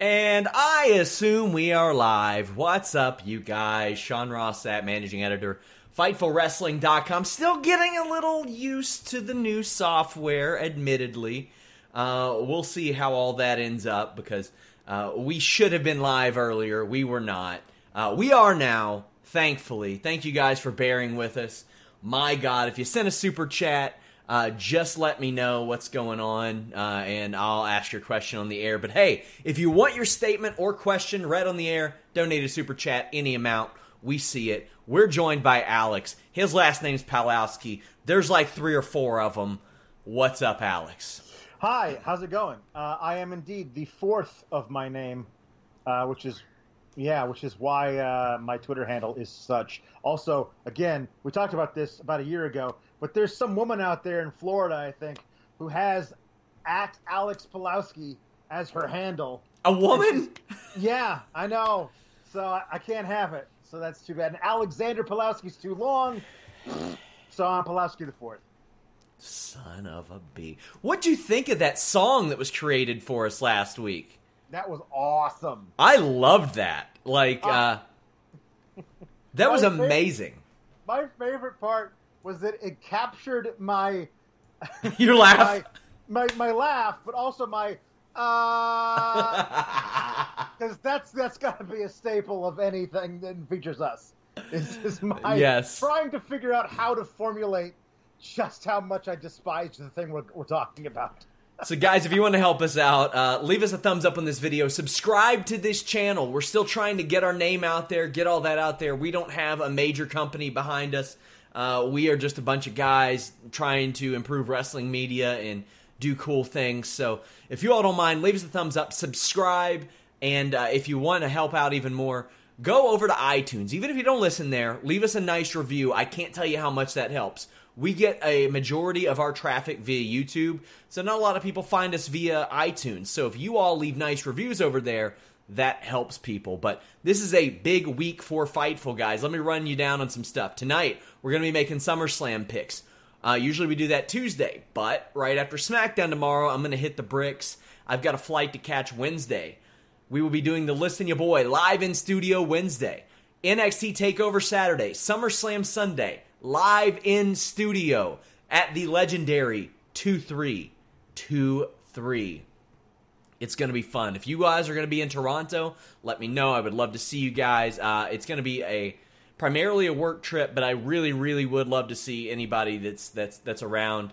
And I assume we are live. What's up, you guys? Sean Ross Sapp managing editor, FightfulWrestling.com. Still getting a little used to the new software, admittedly. Uh, we'll see how all that ends up because uh, we should have been live earlier. We were not. Uh, we are now, thankfully. Thank you guys for bearing with us. My God, if you sent a super chat, uh, just let me know what's going on, uh, and I'll ask your question on the air. But hey, if you want your statement or question read on the air, donate a super chat, any amount. We see it. We're joined by Alex. His last name's Palowski. There's like three or four of them. What's up, Alex? Hi, how's it going? Uh, I am indeed the fourth of my name, uh, which is, yeah, which is why uh, my Twitter handle is such. Also, again, we talked about this about a year ago. But there's some woman out there in Florida, I think, who has at Alex Pulowski as her handle. A woman? yeah, I know. So I, I, can't have it. So that's too bad. And Alexander Pulowski's too long. So I'm Pulowski the fourth. Son of a b. What'd you think of that song that was created for us last week? That was awesome. I loved that. Like, uh, uh that was amazing. Favorite, my favorite part was that it captured my your laugh, my, my, my laugh, but also my because uh, that's that's got to be a staple of anything that features us. Is, is my yes. trying to figure out how to formulate just how much I despise the thing we're, we're talking about. So, guys, if you want to help us out, uh, leave us a thumbs up on this video. Subscribe to this channel. We're still trying to get our name out there, get all that out there. We don't have a major company behind us. Uh, we are just a bunch of guys trying to improve wrestling media and do cool things. So if you all don't mind, leave us a thumbs up, subscribe, and uh, if you want to help out even more, go over to iTunes. Even if you don't listen there, leave us a nice review. I can't tell you how much that helps. We get a majority of our traffic via YouTube, so not a lot of people find us via iTunes. So if you all leave nice reviews over there, that helps people. But this is a big week for Fightful, guys. Let me run you down on some stuff. Tonight, we're going to be making SummerSlam picks. Uh, usually we do that Tuesday, but right after SmackDown tomorrow, I'm going to hit the bricks. I've got a flight to catch Wednesday. We will be doing the Listen Ya Boy live in studio Wednesday. NXT TakeOver Saturday. SummerSlam Sunday. Live in studio at the legendary 2323. It's going to be fun. If you guys are going to be in Toronto, let me know. I would love to see you guys. Uh, it's going to be a primarily a work trip, but I really, really would love to see anybody that's that's that's around.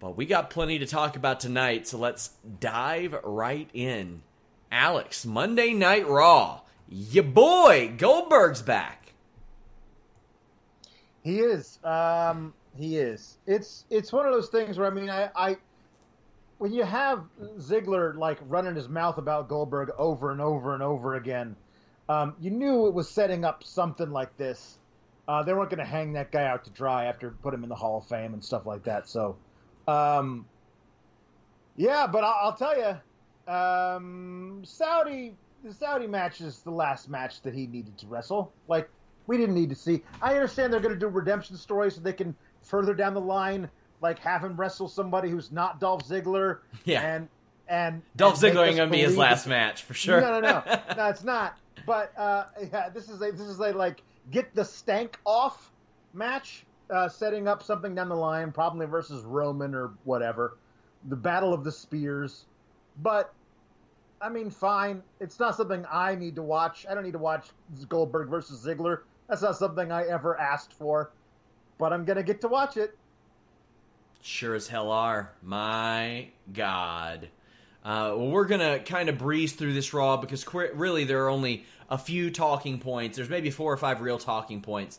But we got plenty to talk about tonight, so let's dive right in. Alex, Monday Night Raw. Your boy Goldberg's back. He is. Um, he is. It's it's one of those things where I mean I, I when you have Ziggler like running his mouth about Goldberg over and over and over again, um, you knew it was setting up something like this. Uh, they weren't going to hang that guy out to dry after put him in the Hall of Fame and stuff like that. So, um, yeah, but I'll, I'll tell you, um, Saudi the Saudi match is the last match that he needed to wrestle. Like we didn't need to see. I understand they're going to do redemption stories so they can further down the line like have him wrestle somebody who's not Dolph Ziggler. Yeah. And and Dolph and Ziggler ain't gonna be his last match for sure. No, no, no, no, it's not. But uh, yeah, this is a this is a like get the stank off match, uh, setting up something down the line, probably versus Roman or whatever, the Battle of the Spears. But I mean, fine. It's not something I need to watch. I don't need to watch Goldberg versus Ziggler. That's not something I ever asked for. But I'm gonna get to watch it. Sure as hell are. My God. Uh, well, we're gonna kind of breeze through this Raw because qu- really there are only a few talking points. There's maybe four or five real talking points.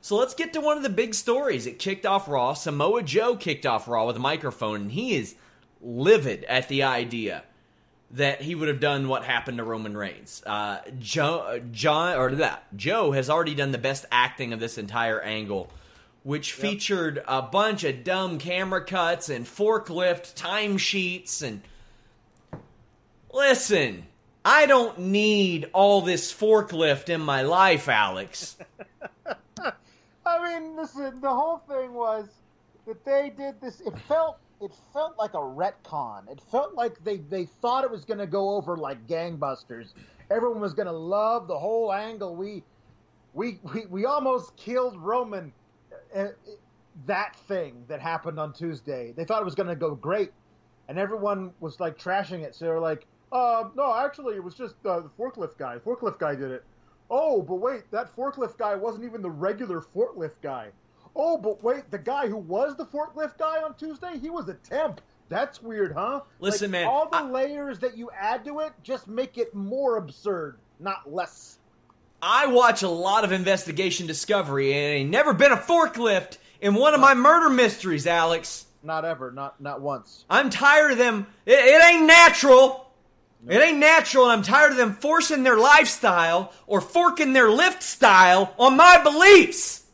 So let's get to one of the big stories. It kicked off Raw. Samoa Joe kicked off Raw with a microphone, and he is livid at the idea that he would have done what happened to Roman Reigns. Uh, Joe, John, or that Joe has already done the best acting of this entire angle, which yep. featured a bunch of dumb camera cuts and forklift timesheets and. Listen, I don't need all this forklift in my life, Alex. I mean, listen, the whole thing was that they did this. It felt it felt like a retcon. It felt like they, they thought it was going to go over like gangbusters. Everyone was going to love the whole angle. We, we, we, we almost killed Roman. Uh, that thing that happened on Tuesday. They thought it was going to go great. And everyone was like trashing it. So they were like, uh, no, actually, it was just uh, the forklift guy. The forklift guy did it. Oh, but wait, that forklift guy wasn't even the regular forklift guy. Oh, but wait, the guy who was the forklift guy on Tuesday, he was a temp. That's weird, huh? Listen, like, man. All the I, layers that you add to it just make it more absurd, not less. I watch a lot of investigation discovery, and it ain't never been a forklift in one of my murder mysteries, Alex. Not ever, not not once. I'm tired of them. It, it ain't natural. It ain't natural, and I'm tired of them forcing their lifestyle or forking their lift style on my beliefs.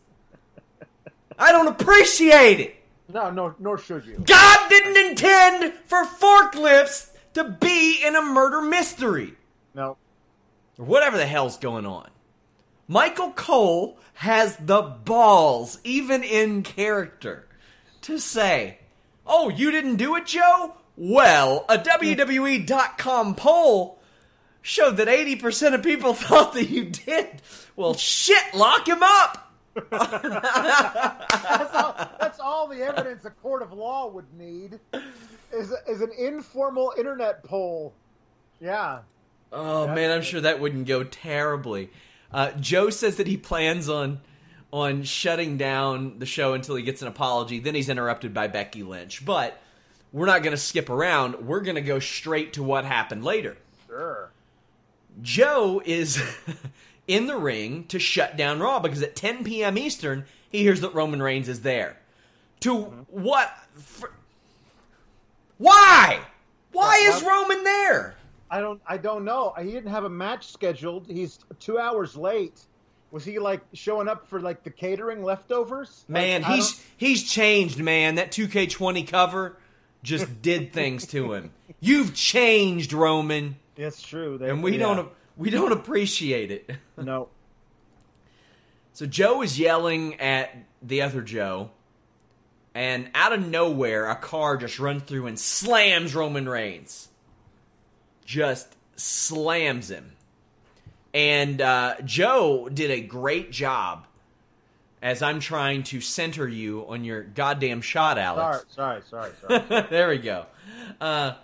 I don't appreciate it. No, no, nor should you. God didn't intend for forklifts to be in a murder mystery. No. Or whatever the hell's going on. Michael Cole has the balls, even in character, to say, Oh, you didn't do it, Joe? Well, a WWE.com poll showed that 80% of people thought that you did. Well, shit, lock him up that's, all, that's, all, the evidence a court of law would need is, is an informal internet poll. Yeah. Oh that's man, I'm sure that wouldn't go terribly. Uh, Joe says that he plans on on shutting down the show until he gets an apology. Then he's interrupted by Becky Lynch. But we're not going to skip around. We're going to go straight to what happened later. Sure. Joe is in the ring to shut down Raw because at 10 p.m. Eastern, he hears that Roman Reigns is there. To mm-hmm. what? For, why? Why is Roman there? I don't. I don't know. He didn't have a match scheduled. He's two hours late. Was he like showing up for like the catering leftovers? Man, like, he's he's changed, man. That 2K20 cover just did things to him. You've changed, Roman. It's true. They, and we yeah. don't we don't appreciate it. No. so Joe is yelling at the other Joe, and out of nowhere, a car just runs through and slams Roman Reigns. Just slams him. And uh, Joe did a great job as I'm trying to center you on your goddamn shot, Alex. Sorry, sorry, sorry, sorry. there we go. Uh,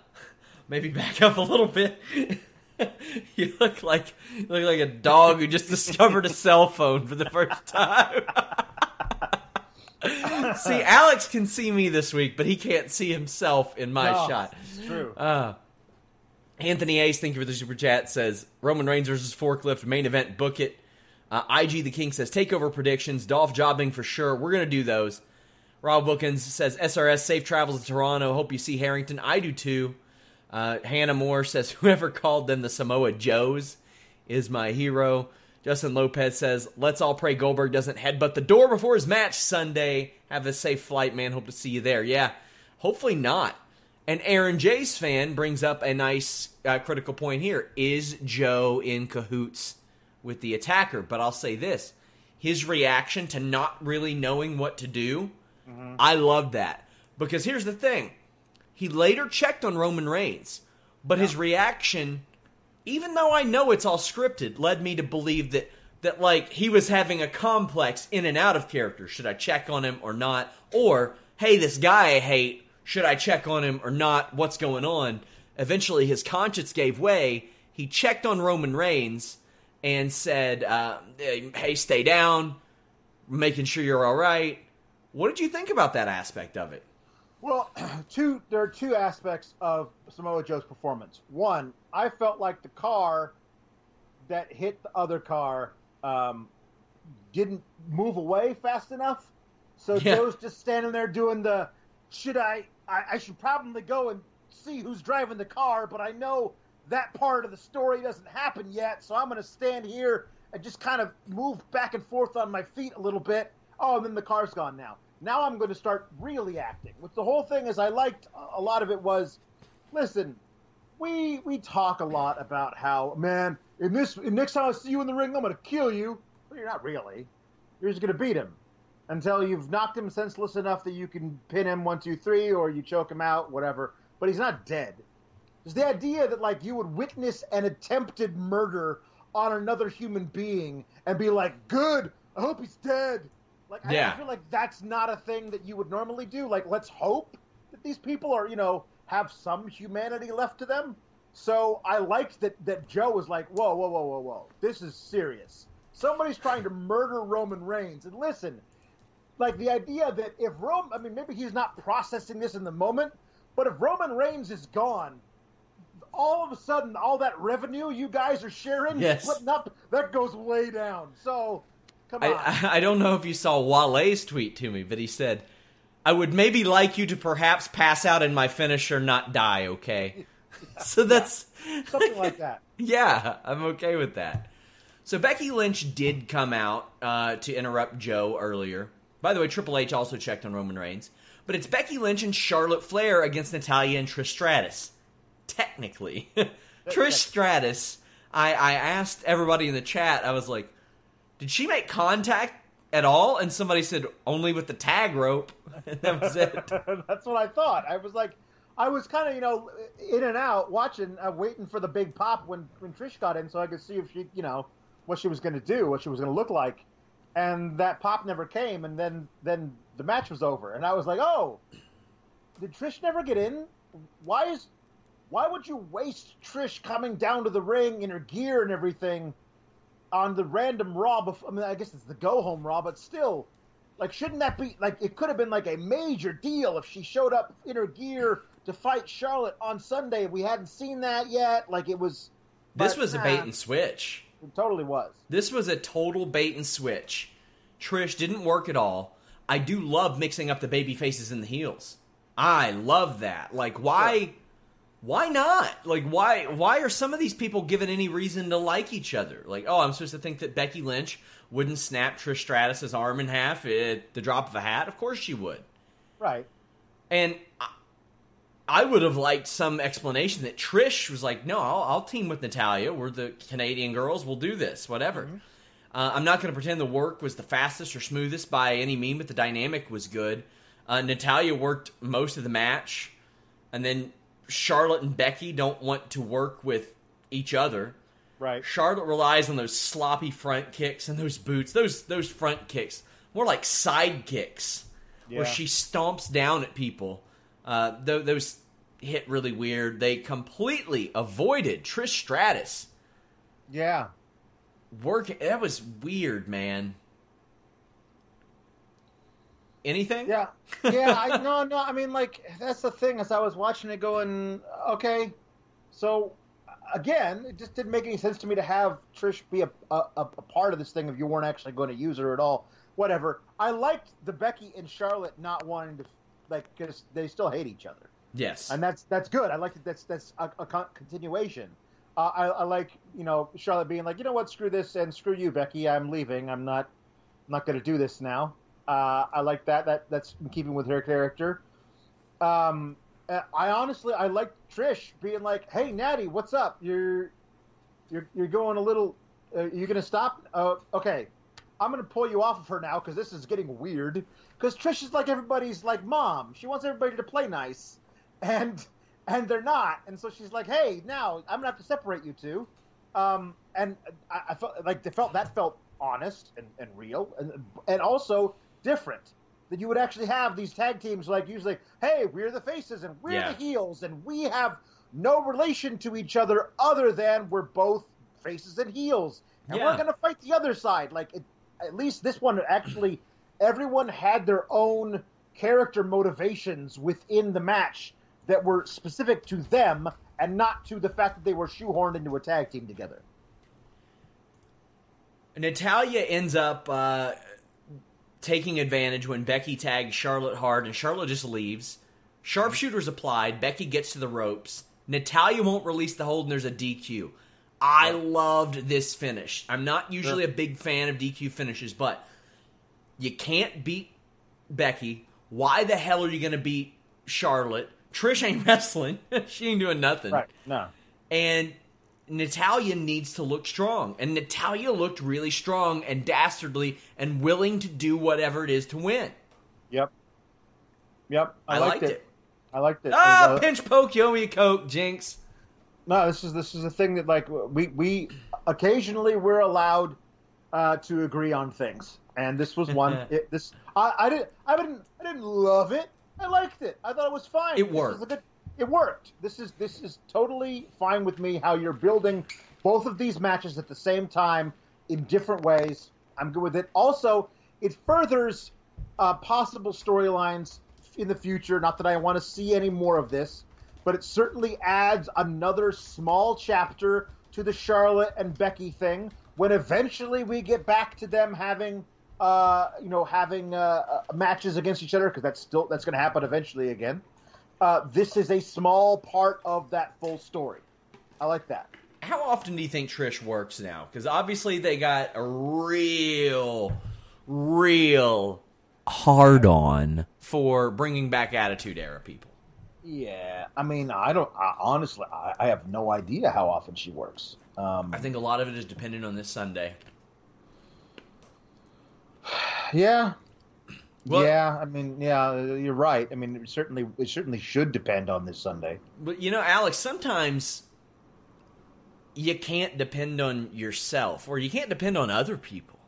maybe back up a little bit. you look like you look like a dog who just discovered a cell phone for the first time. see, Alex can see me this week, but he can't see himself in my no, shot. It's true. Uh, Anthony Ace, thank you for the super chat. Says Roman Reigns versus forklift main event. Book it. Uh, IG the King says takeover predictions. Dolph jobbing for sure. We're gonna do those. Rob Bookins says SRS safe travels to Toronto. Hope you see Harrington. I do too. Uh, Hannah Moore says, whoever called them the Samoa Joes is my hero. Justin Lopez says, let's all pray Goldberg doesn't headbutt the door before his match Sunday. Have a safe flight, man. Hope to see you there. Yeah, hopefully not. And Aaron J's fan brings up a nice uh, critical point here. Is Joe in cahoots with the attacker? But I'll say this his reaction to not really knowing what to do, mm-hmm. I love that. Because here's the thing he later checked on Roman Reigns, but yeah. his reaction, even though I know it's all scripted, led me to believe that that like he was having a complex in and out of character. Should I check on him or not? Or hey, this guy I hate. Should I check on him or not? What's going on? Eventually, his conscience gave way. He checked on Roman Reigns and said, uh, "Hey, stay down, making sure you're all right." What did you think about that aspect of it? Well, two there are two aspects of Samoa Joe's performance. One, I felt like the car that hit the other car um, didn't move away fast enough. So Yeah. Joe's just standing there doing the should I, I I should probably go and see who's driving the car, but I know that part of the story doesn't happen yet, so I'm going to stand here and just kind of move back and forth on my feet a little bit. Oh, and then the car's gone now. Now I'm going to start really acting. Which the whole thing is, I liked a lot of it was, listen, we we talk a lot about how man in this in next time I see you in the ring I'm going to kill you. Well, you're not really. You're just going to beat him until you've knocked him senseless enough that you can pin him one two three or you choke him out whatever. But he's not dead. There's the idea that like you would witness an attempted murder on another human being and be like, "Good, I hope he's dead." Like I- Yeah. Feel like that's not a thing that you would normally do. Like let's hope that these people are, you know, have some humanity left to them. So I liked that that Joe was like, "Whoa, whoa, whoa, whoa, whoa! This is serious. Somebody's trying to murder Roman Reigns." And listen, like the idea that if Rome, I mean, maybe he's not processing this in the moment, but if Roman Reigns is gone, all of a sudden, all that revenue you guys are sharing, Yes. splitting up, that goes way down. So, come on. I, I don't know if you saw Wale's tweet to me, but he said, I would maybe like you to perhaps pass out in my finisher, not die, okay? so that's. Something like that. Yeah, I'm okay with that. So Becky Lynch did come out uh, to interrupt Joe earlier. By the way, Triple H also checked on Roman Reigns. But it's Becky Lynch and Charlotte Flair against Natalya and Trish Stratus. Technically. Trish Stratus, I, I asked everybody in the chat, I was like, did she make contact at all? And somebody said, only with the tag rope. And that was it. That's what I thought. I was like, I was kind of, you know, in and out watching, uh, waiting for the big pop when, when Trish got in so I could see if she, you know, what she was going to do, what she was going to look like. And that pop never came, and then then the match was over, and I was like, oh, did Trish never get in? Why is, why would you waste Trish coming down to the ring in her gear and everything on the random Raw? Before, I mean, I guess it's the go home Raw, but still, like, shouldn't that be like it could have been like a major deal if she showed up in her gear to fight Charlotte on Sunday? We hadn't seen that yet. Like it was. This but, was a bait and switch. It totally was. This was a total bait and switch. Trish didn't work at all. I do love mixing up the baby faces and the heels. I love that. Like why why not? Like why why are some of these people given any reason to like each other? Like, oh, I'm supposed to think that Becky Lynch wouldn't snap Trish Stratus's arm in half at the drop of a hat? Of course she would. Right. And I, would have liked some explanation that Trish was like, no, I'll, I'll team with Natalya. We're the Canadian girls. We'll do this, whatever. Uh, I'm not going to pretend the work was the fastest or smoothest by any mean, but the dynamic was good. Uh, Natalya worked most of the match, and then Charlotte and Becky don't want to work with each other. Right. Charlotte relies on those sloppy front kicks and those boots. Those those front kicks, more like side kicks, where she stomps down at people. Uh, th- those hit really weird. They completely avoided Trish Stratus. Yeah. Work that was weird, man. Anything? Yeah, yeah. I no, no. I mean, like that's the thing. As I was watching it, going, okay, so again, it just didn't make any sense to me to have Trish be a a, a part of this thing if you weren't actually going to use her at all. Whatever. I liked the Becky and Charlotte not wanting to, like, because they still hate each other, Yes. and that's that's good. I like that. That's that's a, a con- continuation. Uh, I, I like you know Charlotte being like, you know what, screw this and screw you, Becky. I'm leaving. I'm not I'm not going to do this now. Uh, I like that. That that's in keeping with her character. Um, uh, I honestly I like Trish being like, "Hey, Natty, what's up? You're you're you're going a little. Uh, you gonna stop? Uh, okay, I'm gonna pull you off of her now because this is getting weird. Because Trish is like everybody's like mom. She wants everybody to play nice, and and they're not. And so she's like, "Hey, now I'm gonna have to separate you two. Um, and I, I felt like they felt that felt honest and, and real, and and also different. That you would actually have these tag teams like usually, hey, we're the faces and we're Yeah. the heels, and we have no relation to each other other than we're both faces and heels, and Yeah. we're going to fight the other side. Like it, at least this one actually, everyone had their own character motivations within the match that were specific to them and not to the fact that they were shoehorned into a tag team together. Natalya ends up uh, taking advantage when Becky tags Charlotte hard, and Charlotte just leaves. Sharpshooter's applied. Becky gets to the ropes. Natalya won't release the hold, and there's a DQ. I loved this finish. I'm not usually a big fan of DQ finishes, but you can't beat Becky. Why the hell are you going to beat Charlotte? Trish ain't wrestling. she ain't doing nothing. Right? No. And Natalya needs to look strong. And Natalya looked really strong and dastardly and willing to do whatever it is to win. Yep. Yep. I, I liked, liked it. it. I liked it. Ah, pinch poke, yo me coke, Jinx. No, this is this is a thing that like we we occasionally we're allowed uh, to agree on things, and this was one. it, this I, I didn't I didn't I didn't love it. I liked it. I thought it was fine. It This is worked. a good- it worked. This is this is totally fine with me. How you're building both of these matches at the same time in different ways. I'm good with it. Also, it furthers uh, possible storylines in the future. Not that I want to see any more of this, but it certainly adds another small chapter to the Charlotte and Becky thing. When eventually we get back to them having, uh, you know, having uh, uh, matches against each other, because that's still that's going to happen eventually again. Uh, this is a small part of that full story. I like that. How often do you think Trish works now? Because obviously they got a real, real hard on for bringing back Attitude Era people. Yeah, I mean, I don't I, honestly. I, I have no idea how often she works. Um, I think a lot of it is dependent on this Sunday. yeah, Well- yeah. I mean, yeah, you're right. I mean, it certainly it certainly should depend on this Sunday. But you know, Alex, sometimes you can't depend on yourself or you can't depend on other people.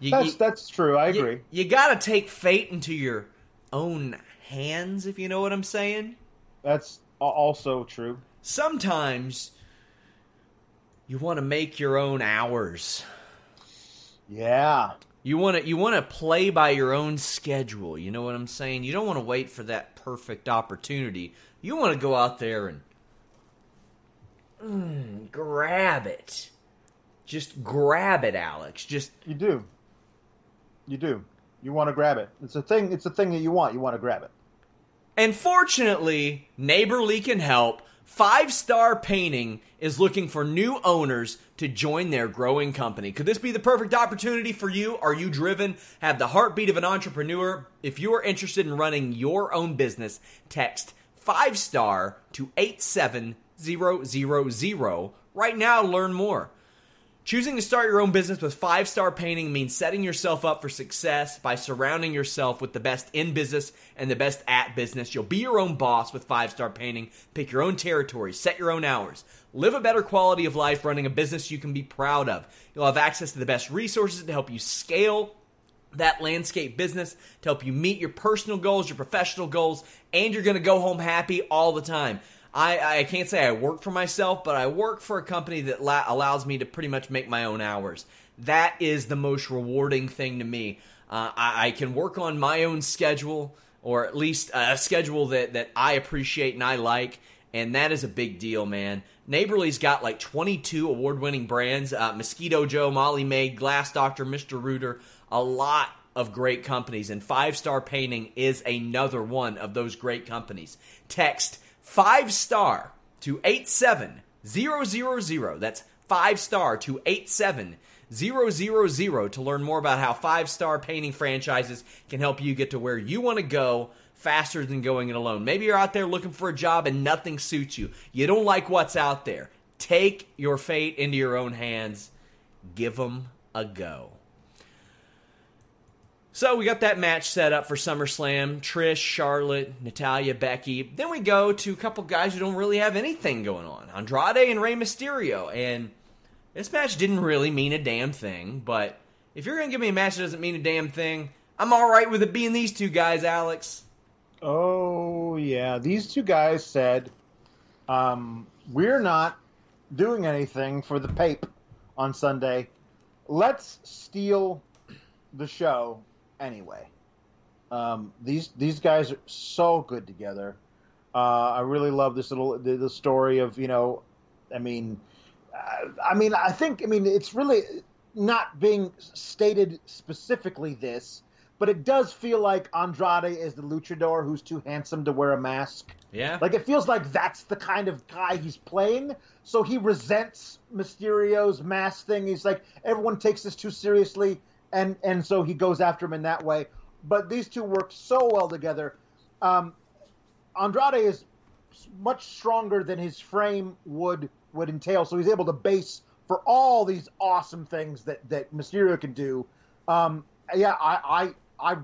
You, That's you- that's true. I you- agree. You, got to take fate into your own hands, if you know what I'm saying. That's also true. Sometimes you want to make your own hours. Yeah, You want to you want to play by your own schedule. You know what I'm saying? You don't want to wait for that perfect opportunity. You want to go out there and mm, grab it. Just grab it, Alex. Just you do. You do. You want to grab it. It's a thing. It's a thing that you want. You want to grab it. And fortunately, Neighborly can help. Five Star Painting is looking for new owners to join their growing company. Could this be the perfect opportunity for you? Are you driven? Have the heartbeat of an entrepreneur? If you are interested in running your own business, text 5 star to 87000 right now learn more. Choosing to start your own business with five star painting means setting yourself up for success by surrounding yourself with the best in business and the best at business. You'll be your own boss with five star painting. Pick your own territory, set your own hours, live a better quality of life running a business you can be proud of. You'll have access to the best resources to help you scale that landscape business to help you meet your personal goals, your professional goals, and you're going to go home happy all the time. I, I can't say I work for myself, but I work for a company that la- allows me to pretty much make my own hours. That is the most rewarding thing to me. Uh, I, I can work on my own schedule, or at least a schedule that, that I appreciate and I like, and that is a big deal, man. Neighborly's got like 22 award winning brands uh, Mosquito Joe, Molly Maid, Glass Doctor, Mr. Rooter, a lot of great companies, and Five Star Painting is another one of those great companies. Text 5 star to 87000. That's 5 star to 87000 to learn more about how 5 Star Painting franchises can help you get to where you want to go faster than going it alone. Maybe you're out there looking for a job and nothing suits you. You don't like what's out there. Take your fate into your own hands. Give them a go. So we got that match set up for SummerSlam. Trish, Charlotte, Natalya, Becky. Then we go to a couple guys who don't really have anything going on. Andrade and Rey Mysterio. And this match didn't really mean a damn thing, but if you're going to give me a match that doesn't mean a damn thing, I'm all right with it being these two guys, Alex. Oh yeah, these two guys said Um, we're not doing anything for the Pape on Sunday. Let's steal the show anyway. Um, these these guys are so good together. Uh, I really love this little the, the story of you know, I mean, uh, I mean I think I mean it's really not being stated specifically this, but it does feel like Andrade is the luchador who's too handsome to wear a mask. Yeah. Like it feels like that's the kind of guy he's playing. So he resents Mysterio's mask thing. He's like everyone takes this too seriously, and and so he goes after him in that way. But these two work so well together. Um, Andrade is much stronger than his frame would would entail, so he's able to base for all these awesome things that that Mysterio can do. Um, yeah, I, I I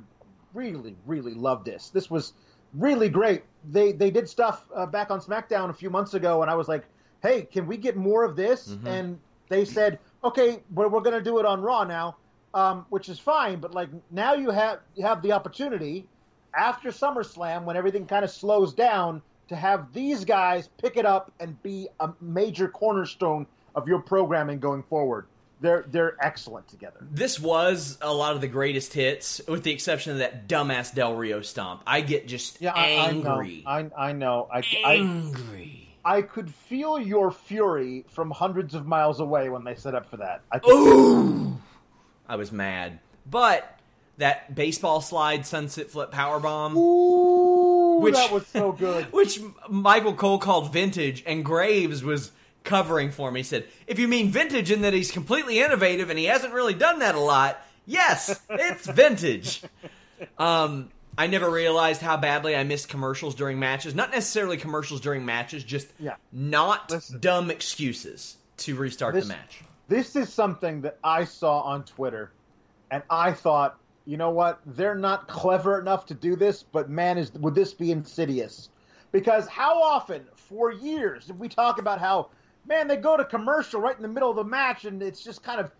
really really love this. This was really great. They they did stuff uh, back on SmackDown a few months ago, and I was like, hey, can we get more of this? Mm-hmm. And they said, okay, we're, we're going to do it on Raw now, um, which is fine. But like now you have you have the opportunity after SummerSlam when everything kind of slows down to have these guys pick it up and be a major cornerstone of your programming going forward. They're they're excellent together. This was a lot of the greatest hits, with the exception of that dumbass Del Rio stomp. I get just Yeah, angry. I, I know. I, I know. I, I angry. I could feel your fury from hundreds of miles away when they set up for that. I could, Ooh! I was mad. But that baseball slide sunset flip power bomb, Ooh, Which- that was so good. which Michael Cole called vintage, and Graves was covering for me. He said, "If you mean vintage in that he's completely innovative and he hasn't really done that a lot, yes, it's vintage." Um, I never realized how badly I missed commercials during matches. Not necessarily commercials during matches, just Yeah. not Listen. dumb excuses to restart This- the match. This is something that I saw on Twitter, and I thought, you know what? They're not clever enough to do this, but man, is would this be insidious? Because how often, for years, we talk about how, man, they go to commercial right in the middle of the match, and it's just kind of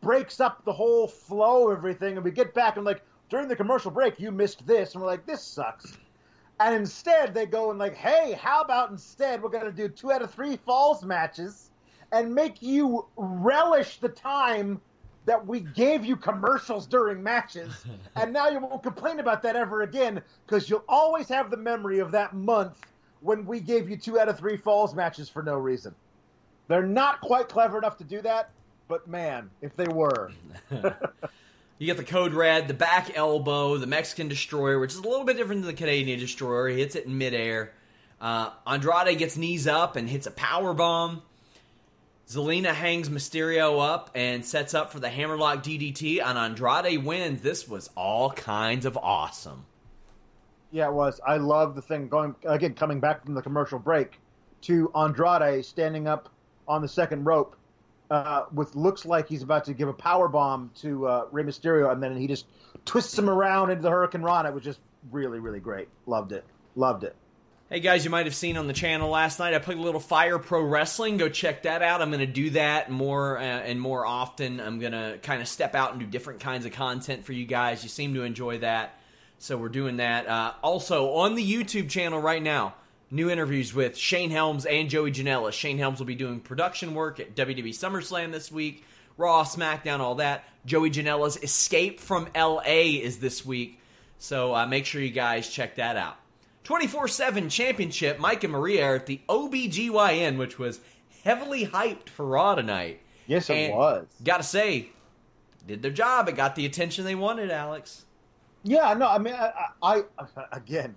breaks up the whole flow of everything, and we get back and like during the commercial break, you missed this, and we're like, this sucks. And instead, they go and like, hey, how about instead we're to do two out of three falls matches and make you relish the time that we gave you commercials during matches. and now you won't complain about that ever again because you'll always have the memory of that month when we gave you two out of three falls matches for no reason. They're not quite clever enough to do that, but man, if they were. You get the code red, the back elbow, the Mexican destroyer, which is a little bit different than the Canadian destroyer. He hits it in midair. Uh, Andrade gets knees up and hits a power bomb. Zelina hangs Mysterio up and sets up for the hammerlock DDT, and Andrade wins. This was all kinds of awesome. Yeah, it was. I love the thing going again, coming back from the commercial break to Andrade standing up on the second rope uh, with looks like he's about to give a power bomb to uh, Rey Mysterio, and then he just twists him around into the hurricanrana. It was just really, really great. Loved it. Loved it. Hey guys, you might have seen on the channel last night. I played a little Fire Pro Wrestling. Go check that out. I'm going to do that more uh, and more often. I'm going to kind of step out and do different kinds of content for you guys. You seem to enjoy that, so we're doing that. Uh, also on the YouTube channel right now, new interviews with Shane Helms and Joey Janela. Shane Helms will be doing production work at WWE SummerSlam this week. Raw, SmackDown, all that. Joey Janela's Escape from LA is this week, so uh, make sure you guys check that out. 24 7 championship, Mike and Maria are at the OBGYN, which was heavily hyped for Raw tonight. Yes, it was. Gotta say, did their job. It got the attention they wanted, Alex. Yeah, no, I mean, I, I, I again,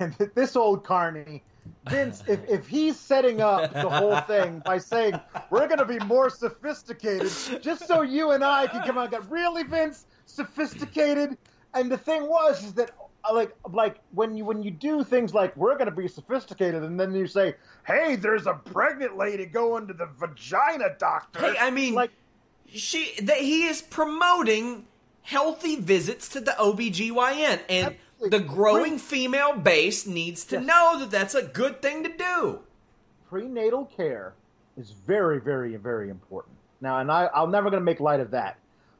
man, this old carny, Vince, if, if he's setting up the whole thing by saying we're going to be more sophisticated, just so you and I can come out and go, really, Vince, sophisticated. And the thing was, is that like, like when you when you do things like we're going to be sophisticated, and then you say, hey, there's a pregnant lady going to the vagina doctor. Hey, I mean, like, she that he is promoting healthy visits to the OBGYN and the growing female base needs to Yes. know that that's a good thing to do. prenatal care is very, very, very important. Now, and I, I'm never going to make light of that,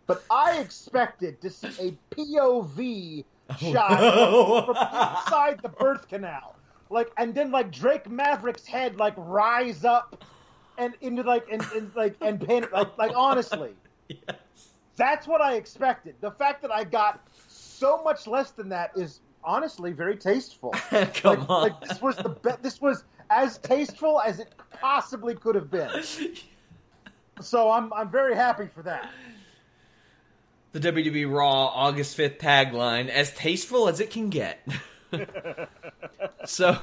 but I expected to see a POV Oh, shot no. from inside the birth canal. like, and then like Drake Maverick's head like rise up and into like and, and like and pin like like honestly, Yes. that's what I expected. The fact that I got so much less than that is honestly very tasteful. Come like, on. like this was the be- this was as tasteful as it possibly could have been. So I'm I'm very happy for that. The WWE Raw August 5th tagline, as tasteful as it can get. so,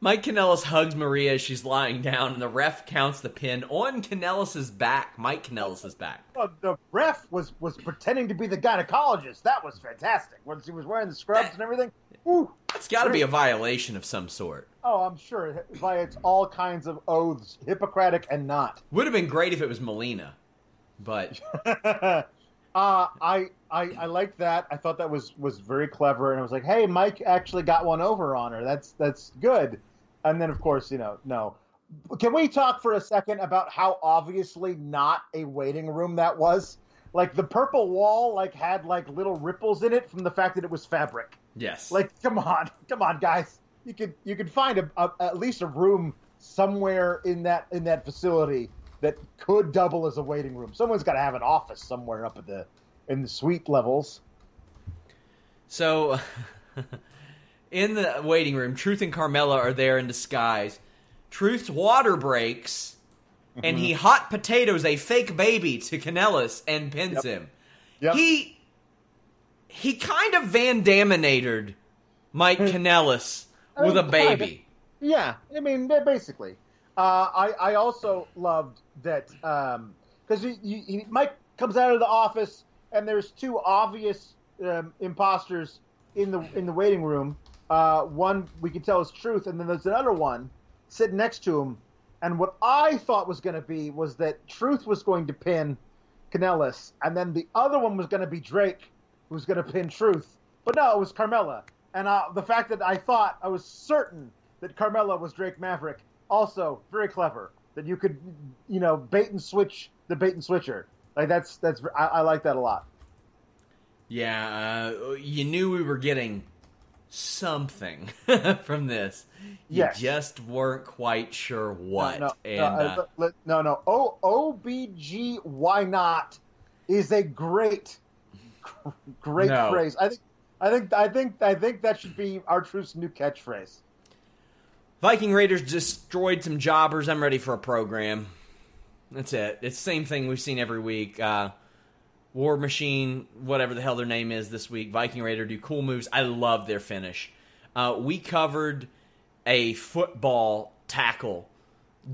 Mike Kanellis hugs Maria as she's lying down, and the ref counts the pin on Kanellis' back. Mike Kanellis' back. Well, the ref was was pretending to be the gynecologist. That was fantastic. When she was wearing the scrubs and everything. Woo. It's got to be a violation of some sort. Oh, I'm sure it violates all kinds of oaths, Hippocratic and not. Would have been great if it was Melina, but uh, I I I liked that. I thought that was was very clever, and I was like, hey, Mike actually got one over on her. That's that's good. And then of course, you know, no. Can we talk for a second about how obviously not a waiting room that was? Like the purple wall, like had like little ripples in it from the fact that it was fabric. yes. Like, come on, come on, guys. You could you could find a, a, at least a room somewhere in that in that facility that could double as a waiting room. Someone's got to have an office somewhere up at the in the suite levels. So, in the waiting room, Truth and Carmella are there in disguise. Truth's water breaks, and mm-hmm. he hot potatoes a fake baby to Kanellis and pins him. Yep. He he kind of Van Daminated Mike Kanellis I with a mean, kind of. baby. Yeah, I mean, basically. Uh, I I also loved that because he, Mike comes out of the office and there's two obvious um, imposters in the in the waiting room. Uh, one we can tell is Truth, and then there's another one sitting next to him. And what I thought was going to be was that Truth was going to pin Kanellis, and then the other one was going to be Drake, who was going to pin Truth. But no, it was Carmella. And uh, the fact that I thought, I was certain that Carmella was Drake Maverick, also very clever. That you could, you know, bait and switch the bait and switcher. Like that's that's I, I like that a lot. Yeah, uh, you knew we were getting something from this. You Yes. just weren't quite sure what. No, no, and no, uh, uh, no, no. O OBG, why not? Is a great, great No. phrase. I think, I think, I think, I think that should be R-Truth's new catchphrase. Viking Raiders destroyed some jobbers. I'm ready for a program. That's it. It's the same thing we've seen every week. Uh, War Machine, whatever the hell their name is this week, Viking Raider do cool moves. I love their finish. Uh, we covered a football tackle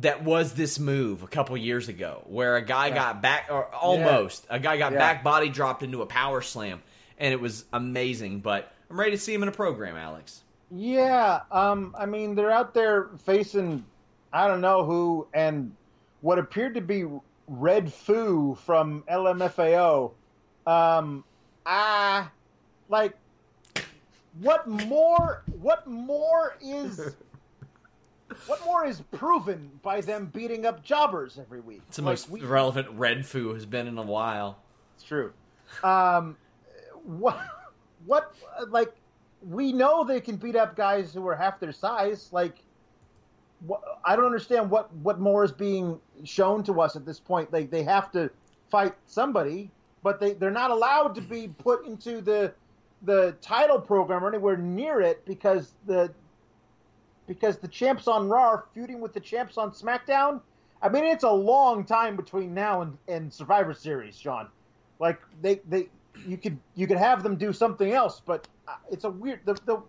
that was this move a couple years ago, where a guy got back, or almost a guy got Yeah. back body dropped into a power slam, and it was amazing. But I'm ready to see him in a program, Alex. Yeah, um, I mean they're out there facing I don't know who and what appeared to be Redfoo from LMFAO. Um, ah, like what more? What more is? What more is proven by them beating up jobbers every week? It's the Like, most we- relevant Redfoo has been in a while. It's true. Um, what? What? Like, we know they can beat up guys who are half their size. Like, what, I don't understand what what more is being shown to us at this point. Like, they have to fight somebody, but they they're not allowed to be put into the the title program or anywhere near it because the because the champs on Raw are feuding with the champs on SmackDown. I mean, it's a long time between now and, and Survivor Series, Sean. Like they, they, you could you could have them do something else, but Uh, it's a weird. The the,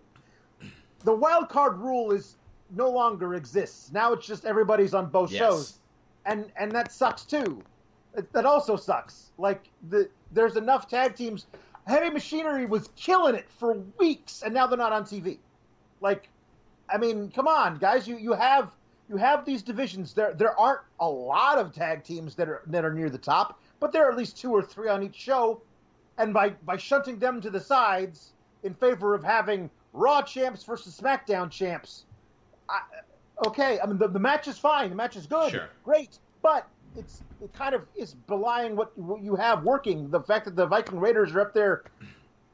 the wild card rule is no longer exists. Now it's just everybody's on both Yes. shows, and and that sucks too. It- That also sucks. Like the there's enough tag teams. Heavy Machinery was killing it for weeks, and now they're not on TV. Like, I mean, come on, guys. You you have you have these divisions. There there aren't a lot of tag teams that are that are near the top, but there are at least two or three on each show. And by by shunting them to the sides in favor of having Raw champs versus SmackDown champs, I, okay. I mean, the, the match is fine. The match is good, Sure. great, but it's it kind of is belying what, what you have working. The fact that the Viking Raiders are up there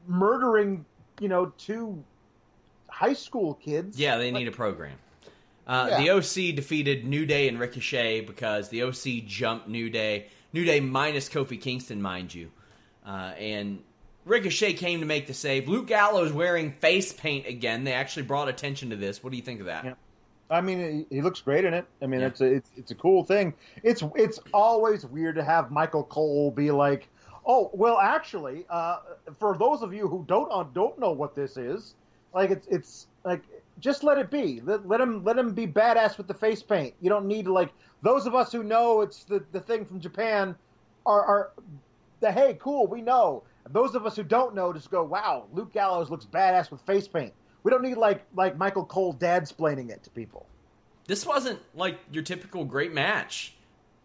murdering, you know, two high school kids. Yeah, they need a program. Uh, Yeah. The OC defeated New Day and Ricochet because the OC jumped New Day. New Day minus Kofi Kingston, mind you. Uh, and Ricochet came to make the save. Luke Gallows wearing face paint again. They actually brought attention to this. What do you think of that? Yeah. I mean, he looks great in it. I mean, Yeah. it's a it's, it's a cool thing. It's it's always weird to have Michael Cole be like, oh, well, actually, uh, for those of you who don't uh, don't know what this is, like it's it's like just let it be. Let, let him let him be badass with the face paint. You don't need to like those of us who know it's the the thing from Japan are are the hey cool we know. Those of us who don't know just go wow Luke Gallows looks badass with face paint. We don't need like like Michael Cole dad splaining it to people. This wasn't like your typical great match,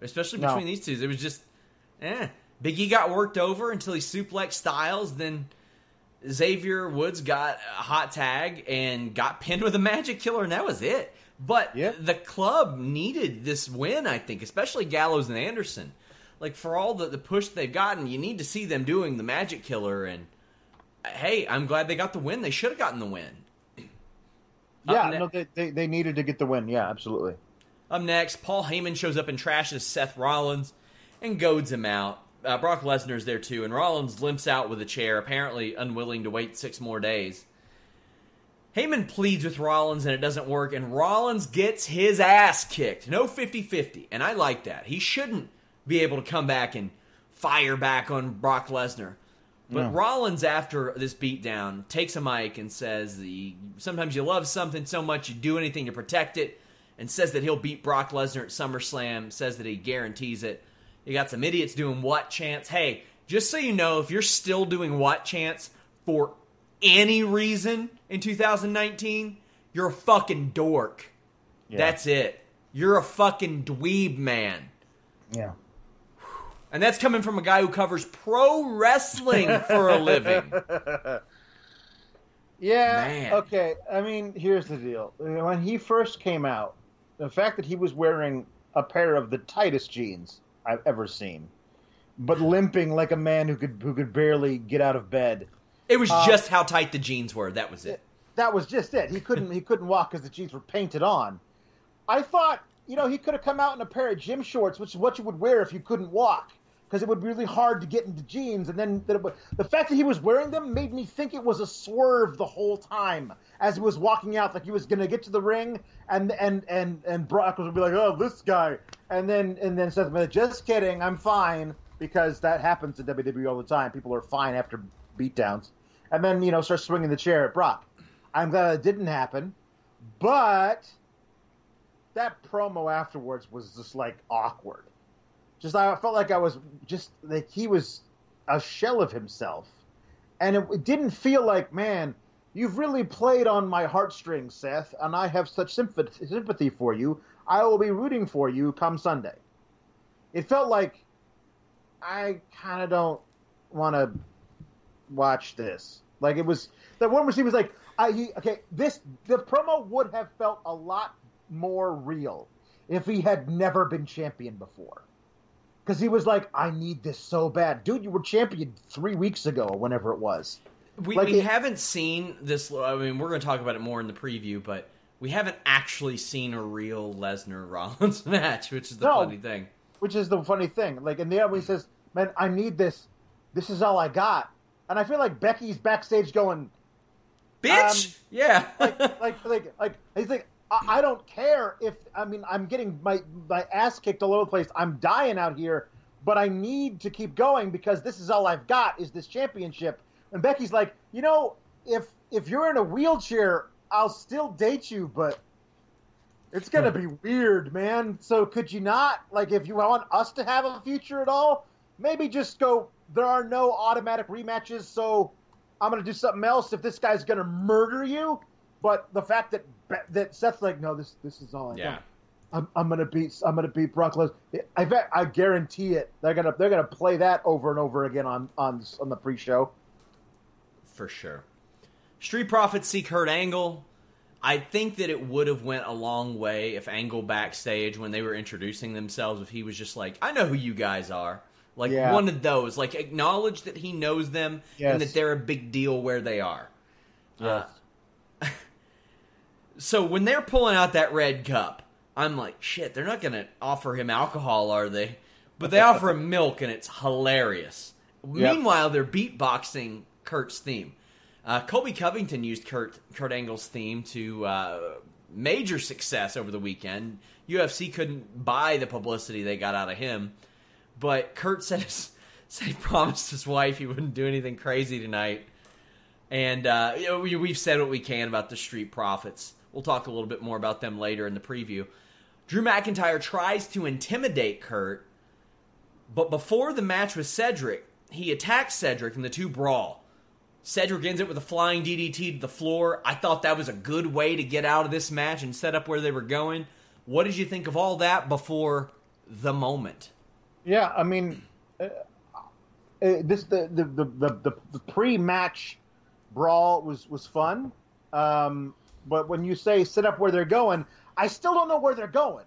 especially No. between these two. It was just, eh. Big E got worked over until he suplexed Styles. Then Xavier Woods got a hot tag and got pinned with a magic killer, and that was it. But Yep. the club needed this win, I think, especially Gallows and Anderson. Like for all the, the push they've gotten, you need to see them doing the magic killer. And hey, I'm glad they got the win. They should have gotten the win. Yeah, ne- no, they, they they needed to get the win. Yeah, absolutely. Up next, Paul Heyman shows up and trashes Seth Rollins and goads him out. Uh, Brock Lesnar's there too, and Rollins limps out with a chair, apparently unwilling to wait six more days. Heyman pleads with Rollins and it doesn't work, and Rollins gets his ass kicked. No 50 50, and I like that. He shouldn't be able to come back and fire back on Brock Lesnar. But Rollins, after this beatdown, takes a mic and says, the, Sometimes you love something so much you do anything to protect it, and says that he'll beat Brock Lesnar at SummerSlam, says that he guarantees it. You got some idiots doing what chance. Hey, just so you know, if you're still doing what chance for any reason in 2019, you're a fucking dork. That's it. You're a fucking dweeb man. Yeah. And that's coming from a guy who covers pro wrestling for a living. Yeah. Man. Okay. I mean, here's the deal. When he first came out, the fact that he was wearing a pair of the tightest jeans I've ever seen, but limping like a man who could who could barely get out of bed. It was uh, just how tight the jeans were. That was it. That was just it. He couldn't he couldn't walk because the jeans were painted on. I thought, you know, he could have come out in a pair of gym shorts, which is what you would wear if you couldn't walk, because it would be really hard to get into jeans. And then the, fact that he was wearing them made me think it was a swerve the whole time as he was walking out, like he was going to get to the ring, and and and and Brock would be like, "Oh, this guy," and then and then Seth, would "Just kidding, I'm fine," because that happens in WWE all the time. People are fine after beatdowns, and then you know start swinging the chair at Brock. I'm glad it didn't happen, but that promo afterwards was just like awkward. Just I felt like I was just like he was a shell of himself, and it, it didn't feel like man. You've really played on my heartstrings, Seth, and I have such sympathy, for you. I will be rooting for you come Sunday. It felt like I kind of don't want to watch this. Like it was that one she was like, "I he, okay, this the promo would have felt a lot more real if he had never been champion before." Because he was like, "I need this so bad, dude. You were champion three weeks ago, or whenever it was." We, Like we it- haven't seen this. I mean, we're going to talk about it more in the preview, but we haven't actually seen a real Lesnar Rollins match, which is the No. funny thing. Which is the funny thing. Like in the end, he says, "Man, I need this. This is all I got," and I feel like Becky's backstage going, Bitch! Um, yeah. like, like, like, like, he's like, I, I don't care if I mean I'm getting my my ass kicked all over the place. I'm dying out here, but I need to keep going because this is all I've got is this championship. And Becky's like, you know, if if you're in a wheelchair, I'll still date you, but it's gonna be weird, man. So could you not like if you want us to have a future at all, maybe just go. There are no automatic rematches, so I'm gonna do something else if this guy's gonna murder you. But the fact that that Seth's like, no, this this is all I yeah. got. I'm, I'm gonna beat I'm gonna beat Brock Lesnar. I bet I guarantee it. They're gonna they're gonna play that over and over again on on on the pre-show. for sure. Street Profits seek Kurt Angle. I think that it would have went a long way if Angle backstage when they were introducing themselves, if he was just like, "I know who you guys are," like Yeah. one of those, like acknowledge that he knows them Yes. and that they're a big deal where they are. Yes. Uh, So when they're pulling out that red cup, I'm like, shit, they're not going to offer him alcohol, are they? But they offer him milk, and it's hilarious. Yep. Meanwhile, they're beatboxing Kurt's theme. Uh, Colby Covington used Kurt Kurt Angle's theme to uh, major success over the weekend. UFC couldn't buy the publicity they got out of him, but Kurt said his, said he promised his wife he wouldn't do anything crazy tonight. And uh, you know, we, we've said what we can about the Street Profits. We'll talk a little bit more about them later in the preview. Drew McIntyre tries to intimidate Kurt, but before the match with Cedric, he attacks Cedric and the two brawl. Cedric ends it with a flying DDT to the floor. I thought that was a good way to get out of this match and set up where they were going. What did you think of all that before the moment? Yeah, I mean, uh, uh, this the the the, the, the, the pre-match brawl was was fun, um, but when you say sit up where they're going, I still don't know where they're going.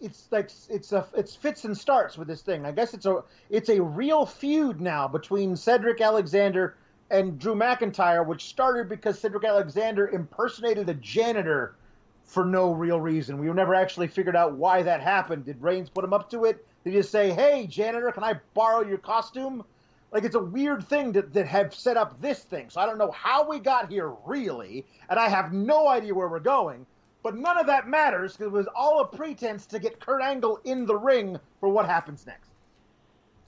It's like it's a it's fits and starts with this thing. I guess it's a it's a real feud now between Cedric Alexander and Drew McIntyre, which started because Cedric Alexander impersonated a janitor for no real reason. We never actually figured out why that happened. Did Reigns put him up to it? Did he just say, "Hey, janitor, can I borrow your costume?" Like it's a weird thing that that have set up this thing. So I don't know how we got here really, and I have no idea where we're going. But none of that matters because it was all a pretense to get Kurt Angle in the ring for what happens next.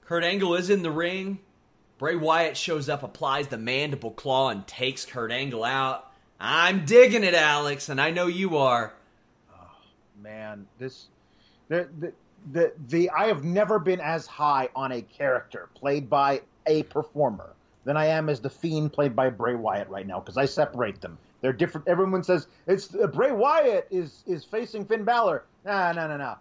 Kurt Angle is in the ring. Bray Wyatt shows up, applies the mandible claw, and takes Kurt Angle out. I'm digging it, Alex, and I know you are. Oh, man, this the the the, the I have never been as high on a character played by a performer than I am as the Fiend played by Bray Wyatt right now because I separate them. They're different. Everyone says it's uh, Bray Wyatt is is facing Finn Balor. Nah, no, no, no.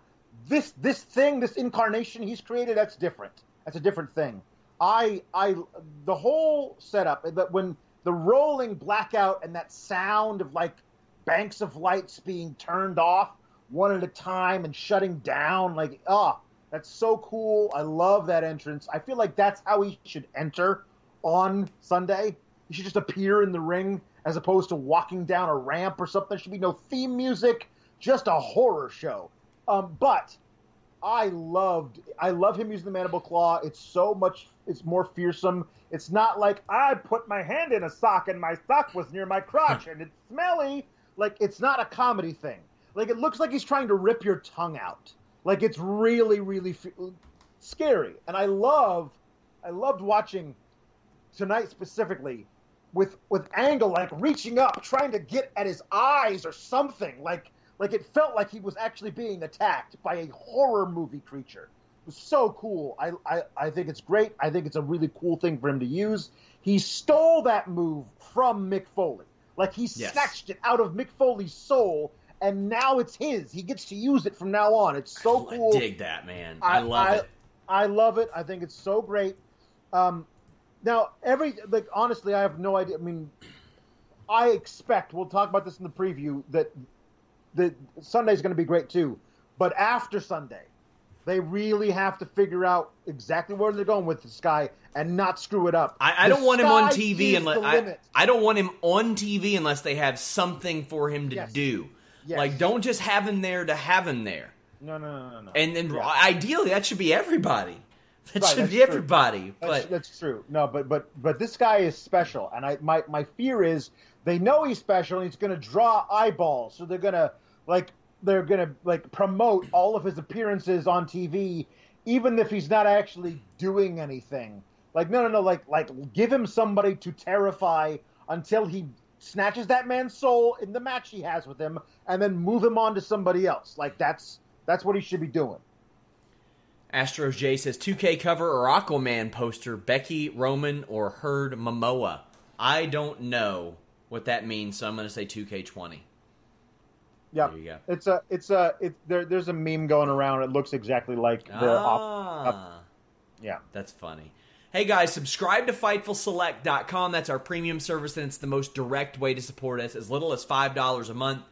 This this thing, this incarnation he's created, that's different. That's a different thing. I I the whole setup that when the rolling blackout and that sound of like banks of lights being turned off one at a time and shutting down like ah that's so cool i love that entrance i feel like that's how he should enter on sunday he should just appear in the ring as opposed to walking down a ramp or something there should be no theme music just a horror show um, but I loved I love him using the mandible claw. It's so much it's more fearsome. It's not like I put my hand in a sock and my sock was near my crotch and it's smelly. Like it's not a comedy thing. Like it looks like he's trying to rip your tongue out. Like it's really really scary. And I love I loved watching tonight specifically with with Angle like reaching up trying to get at his eyes or something. Like like it felt like he was actually being attacked by a horror movie creature. It was so cool. I, I, I think it's great. I think it's a really cool thing for him to use. He stole that move from Mick Foley. Like he Yes. snatched it out of Mick Foley's soul, and now it's his. He gets to use it from now on. It's so I cool. dig that, man. I, love it. I love it. I think it's so great. Um, now, every like honestly, I have no idea. I mean, I expect we'll talk about this in the preview that that Sunday's going to be great too. But after Sunday, they really have to figure out exactly where they're going with this guy and not screw it up. I, I don't want him on TV unless I. I don't want him on TV unless they have something for him to Yes. do. Yes. Like, don't just have him there to have him there. No, no, no, no, no. And then Yeah. ideally, that should be everybody. That Right, should be true. everybody. That's, that's true. No, but but but this guy is special, and I my my fear is they know he's special, and he's going to draw eyeballs, so they're going to like they're going to like promote all of his appearances on TV, even if he's not actually doing anything. Like no no no like like give him somebody to terrify until he snatches that man's soul in the match he has with him, and then move him on to somebody else. Like that's that's what he should be doing. Astros J says 2K cover or Aquaman poster, Becky, Roman, or Herd Momoa. I don't know what that means, so I'm going to say 2K20. Yeah, There you go. it's a it's a it, there. There's a meme going around. It looks exactly like the op- Ah, yeah. that's funny. Hey guys, subscribe to FightfulSelect.com. That's our premium service, and it's the most direct way to support us, as little as $5 a month.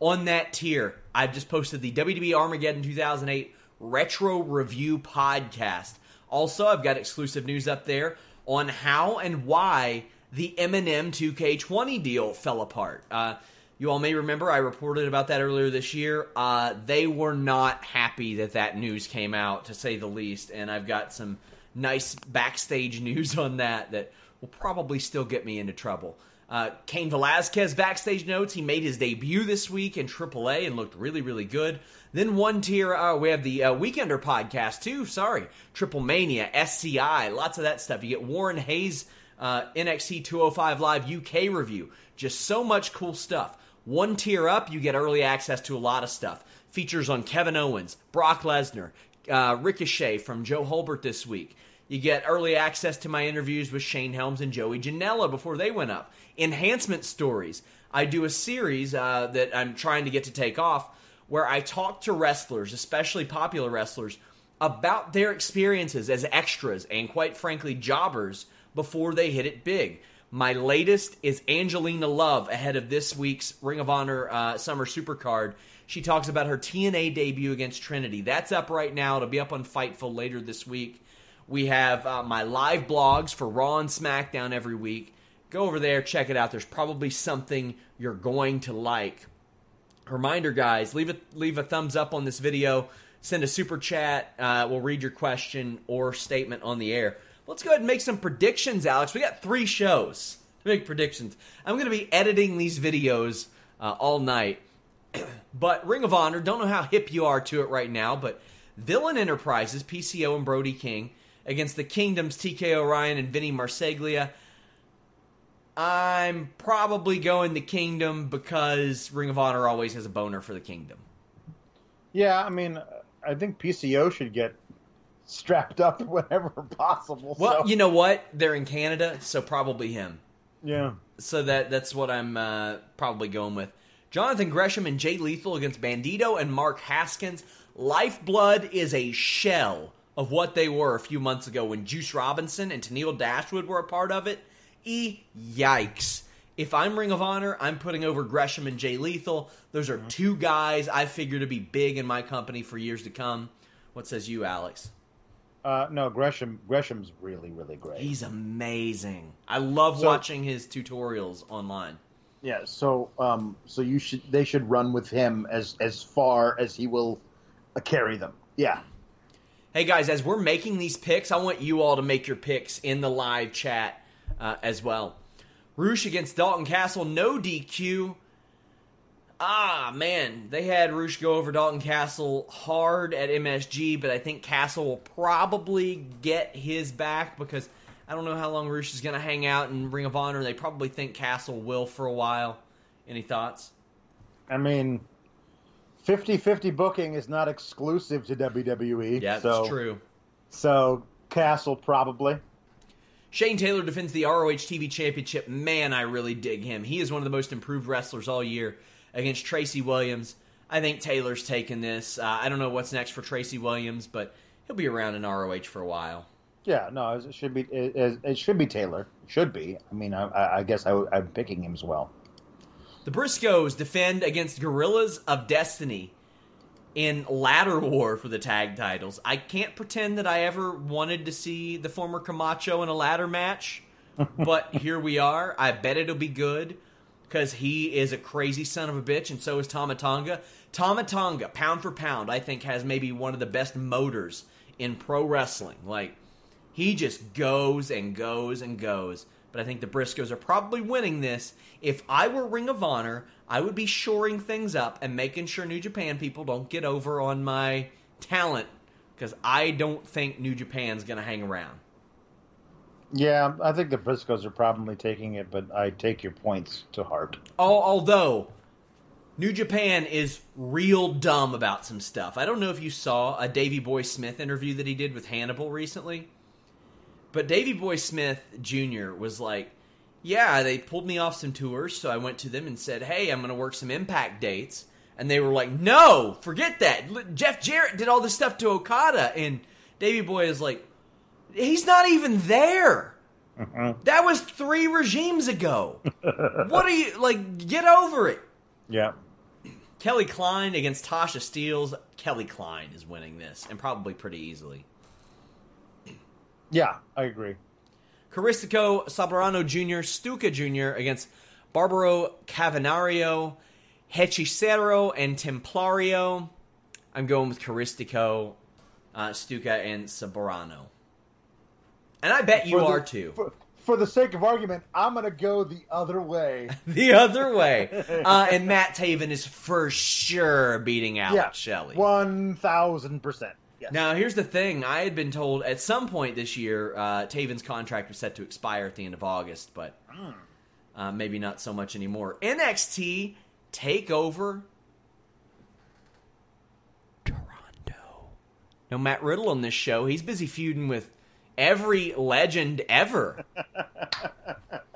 On that tier, I've just posted the WWE Armageddon 2008 Retro Review Podcast. Also, I've got exclusive news up there on how and why the Eminem 2K20 deal fell apart. Uh, you all may remember I reported about that earlier this year. Uh, they were not happy that that news came out, to say the least, and I've got some nice backstage news on that that will probably still get me into trouble. Uh, Cain Velasquez backstage notes. He made his debut this week in AAA and looked really, really good. Then one tier, uh, we have the uh, Weekender podcast too. Sorry, Triple Mania, SCI, lots of that stuff. You get Warren Hayes uh, NXT 205 Live UK review. Just so much cool stuff. One tier up, you get early access to a lot of stuff. Features on Kevin Owens, Brock Lesnar, uh, Ricochet from Joe Holbert this week. You get early access to my interviews with Shane Helms and Joey Janela before they went up. Enhancement stories. I do a series uh, that I'm trying to get to take off where I talk to wrestlers, especially popular wrestlers, about their experiences as extras and, quite frankly, jobbers before they hit it big. My latest is Angelina Love ahead of this week's Ring of Honor uh, Summer Supercard. She talks about her TNA debut against Trinity. That's up right now. It'll be up on Fightful later this week. We have uh, my live blogs for Raw and SmackDown every week. Go over there, check it out. There's probably something you're going to like. Reminder, guys, leave a leave a thumbs up on this video. Send a super chat. Uh, we'll read your question or statement on the air. Let's go ahead and make some predictions, Alex. We got three shows to make predictions. I'm going to be editing these videos uh, all night. but Ring of Honor, don't know how hip you are to it right now, but Villain Enterprises, PCO and Brody King against the Kingdoms, TK O'Ryan and Vinny Marseglia. I'm probably going the Kingdom because Ring of Honor always has a boner for the Kingdom. Yeah, I mean, I think PCO should get strapped up whenever possible. Well, so- you know what? They're in Canada, so probably him. yeah. So that that's what I'm uh, probably going with. Jonathan Gresham and Jay Lethal against Bandido and Mark Haskins. Lifeblood is a shell of what they were a few months ago when Juice Robinson and Tennille Dashwood were a part of it. E yikes. If I'm Ring of Honor, I'm putting over Gresham and Jay Lethal. Those are two guys I figure to be big in my company for years to come. What says you, Alex? Uh, no, Gresham. Gresham's really, really great. He's amazing. I love So- watching his tutorials online. Yeah. So, um, so you should they should run with him as as far as he will uh, carry them. Yeah. Hey guys, as we're making these picks, I want you all to make your picks in the live chat uh, as well. Roosh against Dalton Castle, no DQ. Ah, man, they had Roosh go over Dalton Castle hard at MSG, but I think Castle will probably get his back because I don't know how long Roosh is going to hang out in Ring of Honor. They probably think Castle will for a while. Any thoughts? I mean, 50-50 booking is not exclusive to WWE. Yeah, that's true. So Castle probably. Shane Taylor defends the ROH TV Championship. Man, I really dig him. He is one of the most improved wrestlers all year against Tracy Williams. I think Taylor's taking this. Uh, I don't know what's next for Tracy Williams, but he'll be around in ROH for a while. Yeah, no, it should be it, it, it should be Taylor. Should be. I mean, I- I, I guess I, I'm picking him as well. The Briscoes defend against Gorillas of Destiny in ladder war for the tag titles. I can't pretend that I ever wanted to see the former Camacho in a ladder match, but here we are. I bet it'll be good because he is a crazy son of a bitch, and so is Tama Tonga. Tama Tonga, pound for pound, I think has maybe one of the best motors in pro wrestling. Like he just goes and goes and goes. But I think the Briscoes are probably winning this. If I were Ring of Honor, I would be shoring things up and making sure New Japan people don't get over on my talent because I don't think New Japan's going to hang around. Yeah, I think the Briscoes are probably taking it, but I take your points to heart. Although New Japan is real dumb about some stuff. I don't know if you saw a Davy Boy Smith interview that he did with Hannibal recently, but Davy Boy Smith Jr. was like, "Yeah, they pulled me off some tours, so I went to them and said, "Hey, I'm going to work some Impact dates." And they were like, "No, forget that. Jeff Jarrett did all this stuff to Okada." And Davy Boy is like, He's not even there. Mm-hmm. That was three regimes ago. what are you like? Get over it. Yeah. Kelly Klein against Tasha Steelz. Kelly Klein is winning this, and probably pretty easily. Yeah, I agree. Caristico Soberano Jr., Stuka Jr. against Barbaro Cavernario, Hechicero, and Templario. I'm going with Caristico, uh, Stuka, and Soberano. And I bet you the, are too. For, for, the sake of argument, I'm going to go the other way. the other way. Uh, and Matt Taven is for sure beating out yeah, Shelley. 1,000%. Yes. Now, here's the thing. I had been told at some point this year, uh, Taven's contract was set to expire at the end of August, but mm. uh, maybe not so much anymore. NXT TakeOver Toronto. No Matt Riddle on this show. He's busy feuding with every legend ever.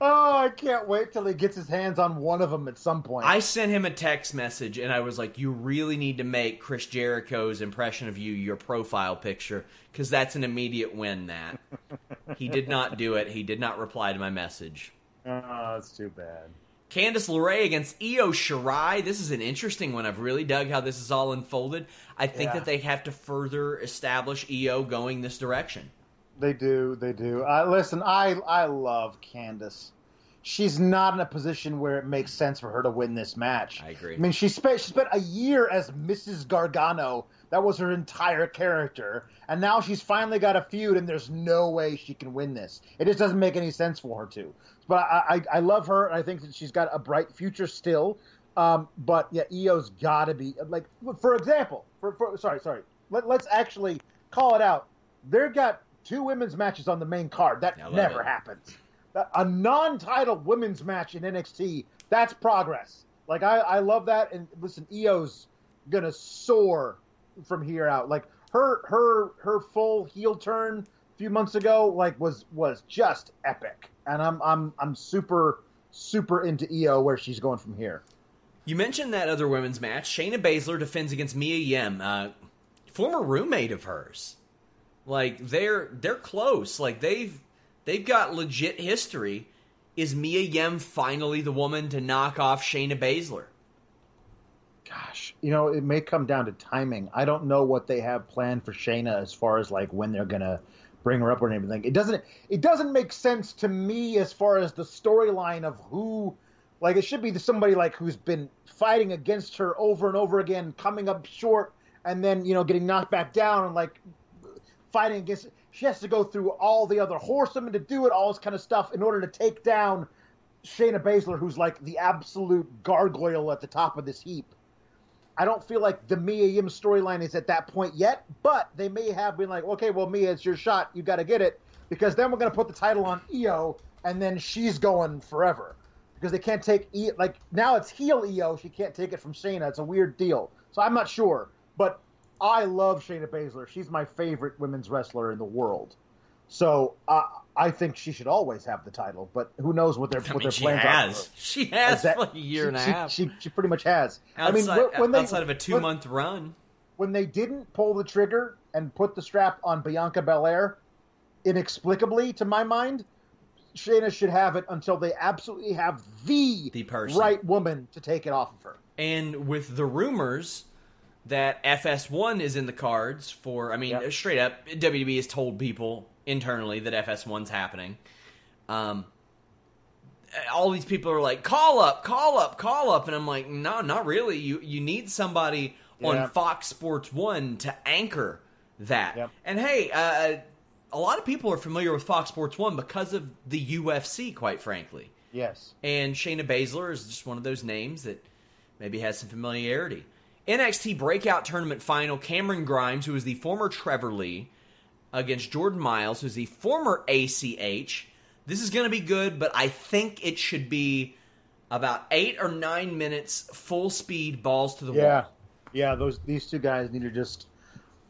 oh, I can't wait till he gets his hands on one of them at some point. I sent him a text message and I was like, "You really need to make Chris Jericho's impression of you your profile picture because that's an immediate win." That he did not do it. He did not reply to my message. Oh, that's too bad. Candice LeRae against Io Shirai. This is an interesting one. I've really dug how this is all unfolded. I think yeah. that they have to further establish Io going this direction. They do. They do. Uh, listen, I I love Candice. She's not in a position where it makes sense for her to win this match. I agree. I mean, she spent she spent a year as Mrs. Gargano. That was her entire character, and now she's finally got a feud, and there's no way she can win this. It just doesn't make any sense for her to. But I, I, I love her. And I think that she's got a bright future still. Um, but yeah, Io's got to be like, for example, for, for sorry, sorry. Let, us actually call it out. They've got two women's matches on the main card. That never it. happens. A non-title women's match in NXT. That's progress. Like I, I love that. And listen, Io's gonna soar from here out. Like her, her, her full heel turn a few months ago, like was was just epic and I'm I'm I'm super super into Io where she's going from here. You mentioned that other women's match. Shayna Baszler defends against Mia Yim, uh, former roommate of hers. Like they're they're close. Like they've they've got legit history. Is Mia Yim finally the woman to knock off Shayna Baszler? Gosh, you know it may come down to timing. I don't know what they have planned for Shayna as far as like when they're gonna bring her up or anything. It doesn't it doesn't make sense to me as far as the storyline of who like it should be somebody like who's been fighting against her over and over again, coming up short and then, you know, getting knocked back down and like fighting against she has to go through all the other horsemen to do it, all this kind of stuff in order to take down Shayna Baszler, who's like the absolute gargoyle at the top of this heap. I don't feel like the Mia Yim storyline is at that point yet, but they may have been like, okay, well, Mia, it's your shot. You got to get it because then we're going to put the title on Io, and then she's going forever because they can't take e- like now it's heel Io. She can't take it from Shayna. It's a weird deal. So I'm not sure, but I love Shayna Baszler. She's my favorite women's wrestler in the world. So uh, I think she should always have the title, but who knows what their I what mean, their plans has. are. She has that, like a year she, and a she, half. She, she pretty much has. Outside, I mean, when they, outside of a two when, month run, when they didn't pull the trigger and put the strap on Bianca Belair, inexplicably to my mind, Shayna should have it until they absolutely have the, the person. right woman to take it off of her. And with the rumors that FS1 is in the cards for, I mean, yep. straight up, WWE has told people internally that FS1's happening. Um, all these people are like, call up, call up, call up. And I'm like, no, not really. You, you need somebody Yeah. on Fox Sports 1 to anchor that. Yep. And hey, uh, a lot of people are familiar with Fox Sports 1 because of the UFC, quite frankly. Yes. And Shayna Baszler is just one of those names that maybe has some familiarity. NXT Breakout Tournament Final Cameron Grimes, who is the former Trevor Lee, against Jordan Miles, who's the former ACH. This is going to be good, but I think it should be about eight or nine minutes, full speed, balls to the Yeah. wall. Yeah, those these two guys need to just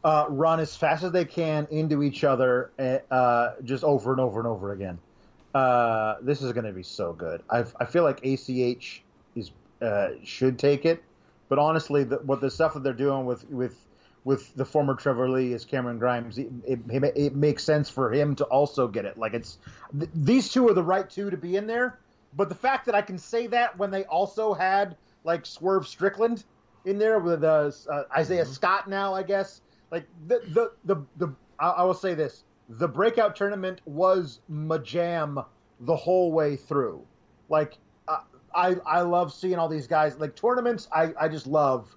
uh, run as fast as they can into each other, uh, just over and over and over again. Uh, this is going to be so good. I I feel like ACH is uh, should take it, but honestly, the, what the stuff that they're doing with with with the former Trevor Lee is Cameron Grimes. It, it, it makes sense for him to also get it. Like it's th- these two are the right two to be in there. But the fact that I can say that when they also had like Swerve Strickland in there with uh, uh, Isaiah Scott now, I guess. Like the the the, the I, I will say this: the breakout tournament was majam the whole way through. Like I I love seeing all these guys. Like tournaments, I I just love.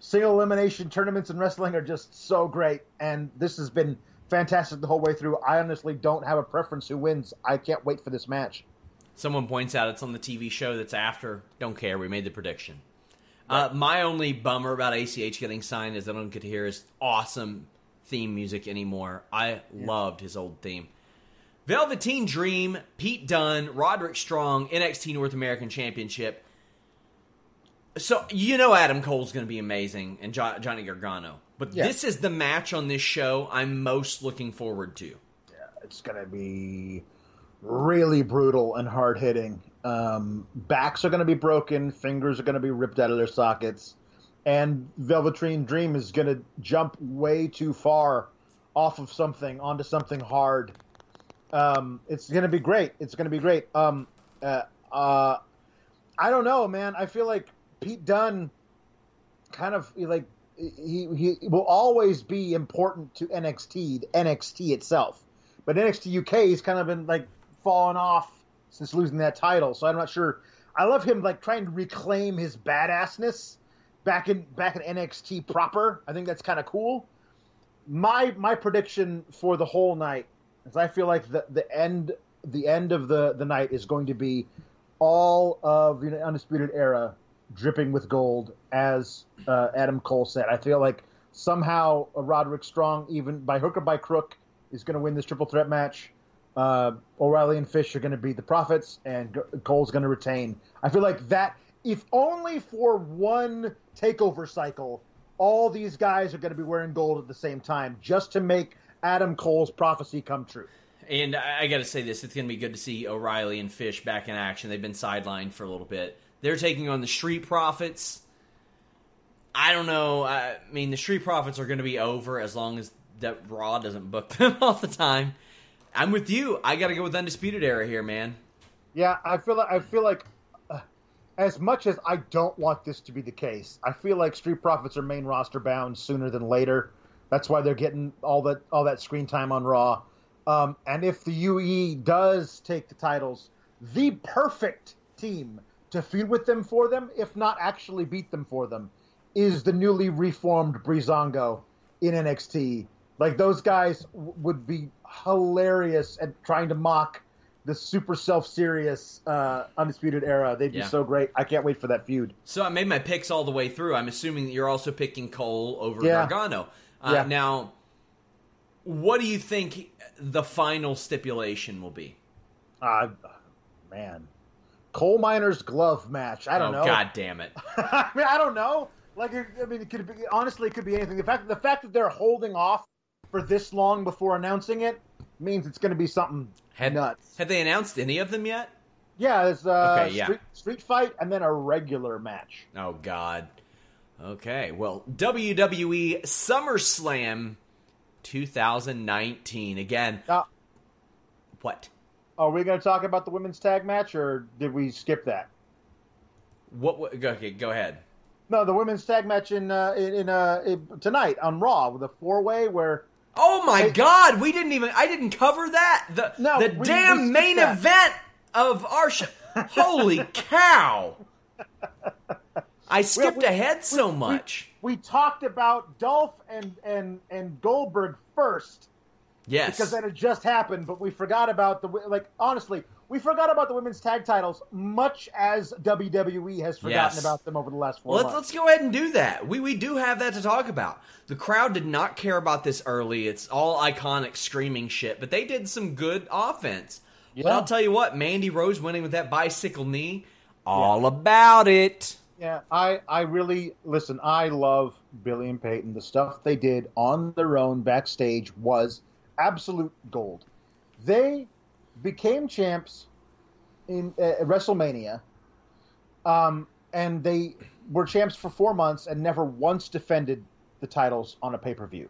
Single elimination tournaments in wrestling are just so great, and this has been fantastic the whole way through. I honestly don't have a preference who wins. I can't wait for this match. Someone points out it's on the TV show that's after. Don't care. We made the prediction. Uh, my only bummer about ACH getting signed is I don't get to hear his awesome theme music anymore. I loved his old theme. Velveteen Dream, Pete Dunne, Roderick Strong, NXT North American Championship. So you know Adam Cole's going to be amazing and jo- Johnny Gargano, but Yeah. this is the match on this show I'm most looking forward to. Yeah, it's going to be really brutal and hard hitting. Um, backs are going to be broken, fingers are going to be ripped out of their sockets, and Velveteen Dream is going to jump way too far off of something onto something hard. Um, it's going to be great. It's going to be great. Um, uh, uh, I don't know, man. I feel like Pete Dunne kind of like he he will always be important to NXT, NXT itself. But NXT UK he's kind of been like falling off since losing that title. So I'm not sure. I love him like trying to reclaim his badassness back in back in NXT proper. I think that's kind of cool. My my prediction for the whole night I feel like the the end the end of the the night is going to be all of the undisputed era dripping with gold, as uh, Adam Cole said. I feel like somehow Roderick Strong, even by hook or by crook, is going to win this triple threat match. Uh, O'Reilly and Fish are going to be the Profits, and Cole's going to retain. I feel like that, if only for one takeover cycle, all these guys are going to be wearing gold at the same time, just to make Adam Cole's prophecy come true. And I, I got to say this: it's going to be good to see O'Reilly and Fish back in action. They've been sidelined for a little bit. They're taking on the Street Profits. I don't know. I mean, the Street Profits are going to be over as long as that Raw doesn't book them all the time. I'm with you. I got to go with Undisputed Era here, man. Yeah, I feel like I feel like uh, as much as I don't want this to be the case, I feel like Street Profits are main roster bound sooner than later. That's why they're getting all that all that screen time on Raw. Um, and if the UE does take the titles, the perfect team to feud with them for them, if not actually beat them for them, is the newly reformed Breezango in NXT. Like those guys w- would be hilarious at trying to mock the super self-serious uh, undisputed era. They'd be so great. I can't wait for that feud. So I made my picks all the way through. I'm assuming that you're also picking Cole over Yeah. Gargano. Uh, Yeah. Now, what do you think the final stipulation will be? Uh, man, coal miner's glove match. I don't oh, know. God damn it. I mean, I don't know. Like, I mean, it could be honestly, it could be anything. The fact the fact that they're holding off for this long before announcing it means it's going to be something Had, nuts. Have they announced any of them yet? Yeah, it's uh, Okay, yeah. street, street fight and then a regular match. Oh God. Okay. Well, WWE SummerSlam 2019 again. Now, What? are we going to talk about the women's tag match, or did we skip that? What? what go- okay, go ahead. No, the women's tag match in uh, in, uh, in tonight on Raw with a four way where Oh my God! We didn't even. I didn't cover that. The No, the we- we damn skipped main that. event of our show. Holy cow! I skipped we- ahead so much. We talked about Dolph and and and Goldberg first yes. because that had just happened, but we forgot about the like. Honestly, we forgot about the women's tag titles, much as WWE has forgotten Yes. about them over the last four Well, let's, months. let's go ahead and do that. We we do have that to talk about. The crowd did not care about this early. It's all iconic screaming shit, but they did some good offense. But I'll tell you what, Mandy Rose winning with that bicycle knee, all about it. Yeah, I, I really listen. I love Billie and Peyton. The stuff they did on their own backstage was absolute gold. They became champs in uh, WrestleMania, um, and they were champs for four months and never once defended the titles on a pay per view.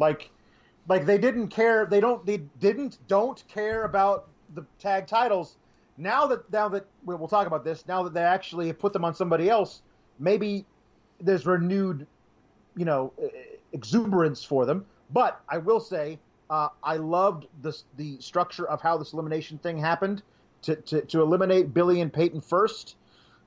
Like, like they didn't care. They don't. They didn't. Don't care about the tag titles. Now that now that we- we'll talk about this. Now that they actually put them on somebody else, maybe there's renewed, you know, exuberance for them. But I will say, uh, I loved this the structure of how this elimination thing happened. To to, to eliminate Billie and Peyton first,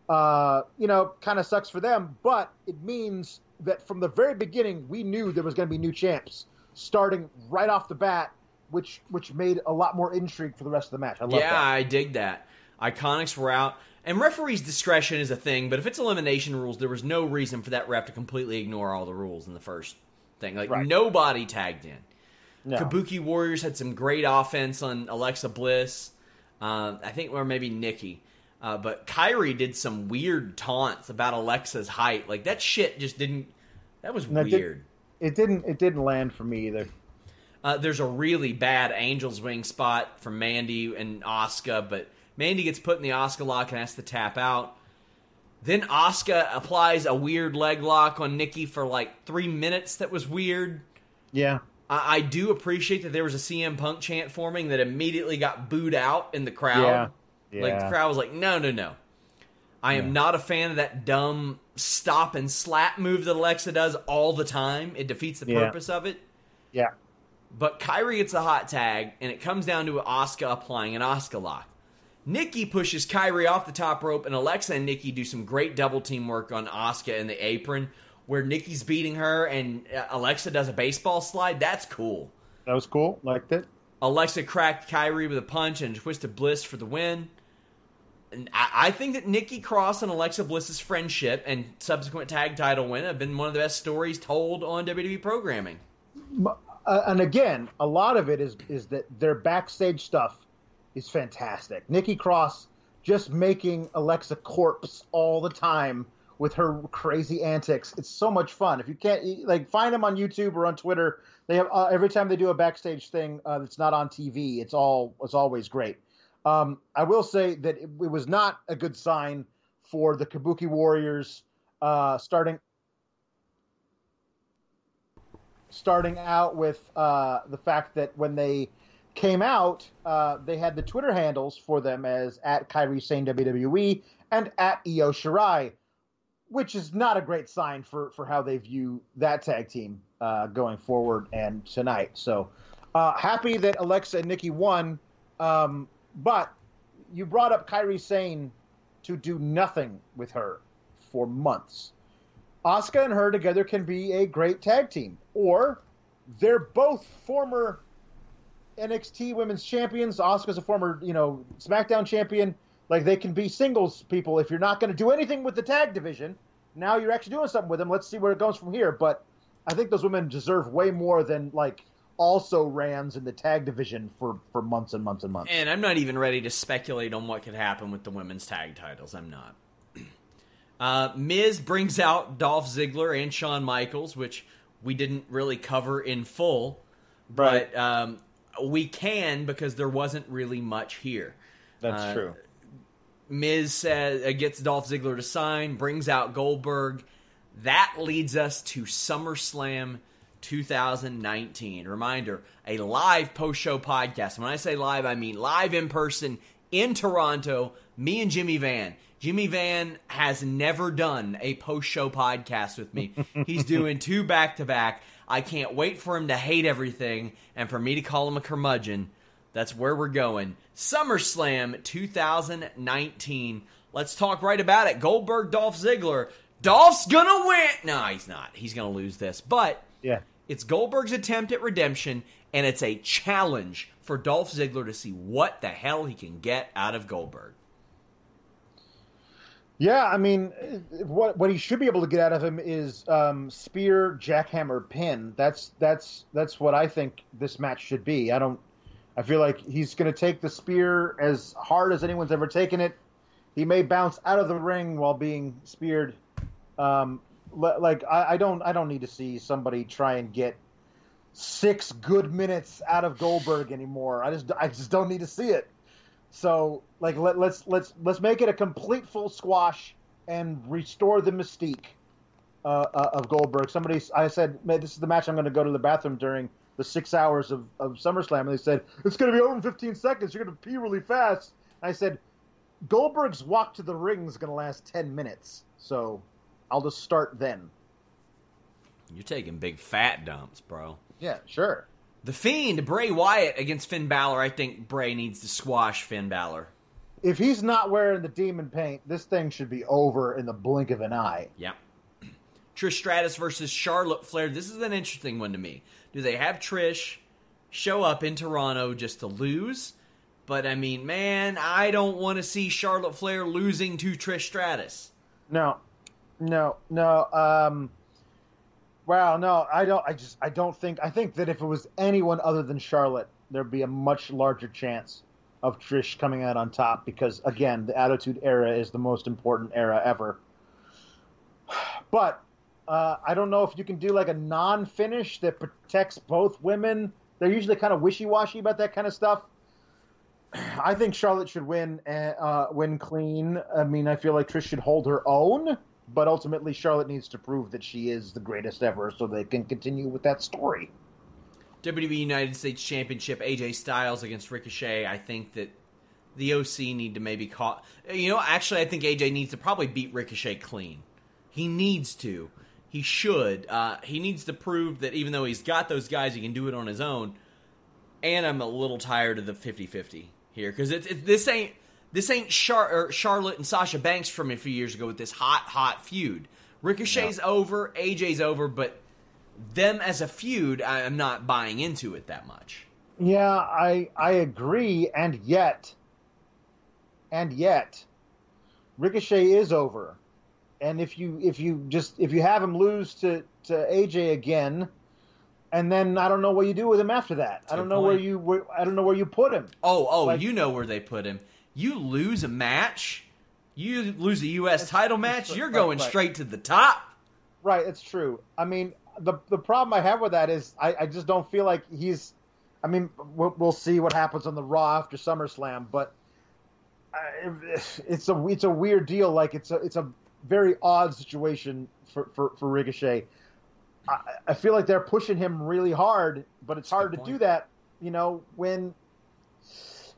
uh, you know, kind of sucks for them, but it means that from the very beginning we knew there was going to be new champs starting right off the bat, which which made a lot more intrigue for the rest of the match. I love yeah, that. I dig that. Iconics were out. And referee's discretion is a thing, but if it's elimination rules, there was no reason for that ref to completely ignore all the rules in the first thing. Like Right. nobody tagged in. No. Kabuki Warriors had some great offense on Alexa Bliss. Uh, I think, or maybe Nikki. Uh, but Kairi did some weird taunts about Alexa's height. Like that shit just didn't. That was No, it did- weird. It didn't it didn't land for me either. Uh, there's a really bad Angel's Wing spot from Mandy and Asuka, but Mandy gets put in the Asuka lock and has to tap out. Then Asuka applies a weird leg lock on Nikki for like three minutes. That was weird. Yeah. I, I do appreciate that there was a CM Punk chant forming that immediately got booed out in the crowd. Yeah. Like the crowd was like, no, no, no. I am not a fan of that dumb stop and slap move that Alexa does all the time. It defeats the Yeah. purpose of it. Yeah. But Kairi gets a hot tag, and it comes down to Asuka applying an Asuka lock. Nikki pushes Kairi off the top rope, and Alexa and Nikki do some great double team work on Asuka in the apron, where Nikki's beating her and uh, Alexa does a baseball slide. That's cool. That was cool. Liked it. Alexa cracked Kairi with a punch and twisted Bliss for the win. And I, I think that Nikki Cross and Alexa Bliss's friendship and subsequent tag title win have been one of the best stories told on WWE programming. Uh, and again, a lot of it is is that their backstage stuff is fantastic. Nikki Cross just making Alexa corpse all the time with her crazy antics. It's so much fun. If you can't like find them on YouTube or on Twitter, they have uh, every time they do a backstage thing uh, that's not on TV. It's all it's always great. Um, I will say that it, it was not a good sign for the Kabuki Warriors uh, starting starting out with uh, the fact that when they came out, uh, they had the Twitter handles for them as at Kairi Sane WWE and at Io Shirai, which is not a great sign for, for how they view that tag team uh, going forward and tonight. So uh, happy that Alexa and Nikki won, um, but you brought up Kairi Sane to do nothing with her for months. Asuka and her together can be a great tag team, or they're both former NXT Women's Champions. Asuka's a former, you know, SmackDown champion. Like they can be singles people if you're not going to do anything with the tag division. Now you're actually doing something with them. Let's see where it goes from here. But I think those women deserve way more than like also rans in the tag division for for months and months and months. And I'm not even ready to speculate on what could happen with the women's tag titles. I'm not. Uh, Miz brings out Dolph Ziggler and Shawn Michaels, which we didn't really cover in full, Right. but um, we can because there wasn't really much here. That's uh, true. Miz says, uh, gets Dolph Ziggler to sign, brings out Goldberg. That leads us to SummerSlam 2019. Reminder, a live post show podcast. When I say live, I mean live in person in Toronto, me and Jimmy Van. Jimmy Van has never done a post show podcast with me. He's doing two back to back. I can't wait for him to hate everything and for me to call him a curmudgeon. That's where we're going. SummerSlam 2019. Let's talk right about it. Goldberg, Dolph Ziggler. Dolph's gonna win. No, he's not. He's gonna lose this. But Yeah. it's Goldberg's attempt at redemption, and it's a challenge for Dolph Ziggler to see what the hell he can get out of Goldberg. Yeah, I mean, what what he should be able to get out of him is um, spear, jackhammer, pin. That's that's that's what I think this match should be. I don't. I feel like he's going to take the spear as hard as anyone's ever taken it. He may bounce out of the ring while being speared. Um, like I, I don't I don't need to see somebody try and get six good minutes out of Goldberg anymore. I just I just don't need to see it. So like let, let's let's let's make it a complete full squash and restore the mystique uh, uh, of Goldberg. Somebody I said, this is the match I'm going to go to the bathroom during the six hours of, of SummerSlam, and they said it's going to be over in 15 seconds. You're going to pee really fast. And I said, Goldberg's walk to the ring is going to last 10 minutes, so I'll just start then. You're taking big fat dumps, bro. Yeah, sure. The Fiend, Bray Wyatt against Finn Balor. I think Bray needs to squash Finn Balor. If he's not wearing the demon paint, this thing should be over in the blink of an eye. Yeah. Trish Stratus versus Charlotte Flair. This is an interesting one to me. Do they have Trish show up in Toronto just to lose? But I mean, man, I don't want to see Charlotte Flair losing to Trish Stratus. No, no, no. Um, wow, no, I don't. I just, I don't think. I think that if it was anyone other than Charlotte, there'd be a much larger chance of Trish coming out on top because, again, the Attitude Era is the most important era ever. But uh, I don't know if you can do like a non-finish that protects both women. They're usually kind of wishy-washy about that kind of stuff. I think Charlotte should win, uh, win clean. I mean, I feel like Trish should hold her own, but ultimately Charlotte needs to prove that she is the greatest ever, so they can continue with that story. WWE United States Championship, AJ Styles against Ricochet. I think that the OC need to maybe call. You know, actually, I think AJ needs to probably beat Ricochet clean. He needs to. He should. Uh, he needs to prove that even though he's got those guys, he can do it on his own. And I'm a little tired of the 50-50 here because it's, it's this ain't this ain't Char- Charlotte and Sasha Banks from a few years ago with this hot hot feud. Ricochet's no. over, AJ's over, but them as a feud, I'm not buying into it that much. Yeah, I I agree, and yet, and yet, Ricochet is over, and if you if you just if you have him lose to to AJ again, and then I don't know what you do with him after that. That's I don't know point. where you where, I don't know where you put him. Oh oh, like, you know where they put him. You lose a match, you lose a U.S. title match, you're going right, right. straight to the top. Right, it's true. I mean, the the problem I have with that is I, I just don't feel like he's. I mean, we'll, we'll see what happens on the Raw after SummerSlam, but I, it's a it's a weird deal. Like it's a it's a very odd situation for for, for Ricochet. I, I feel like they're pushing him really hard, but it's That's hard to point. do that. You know when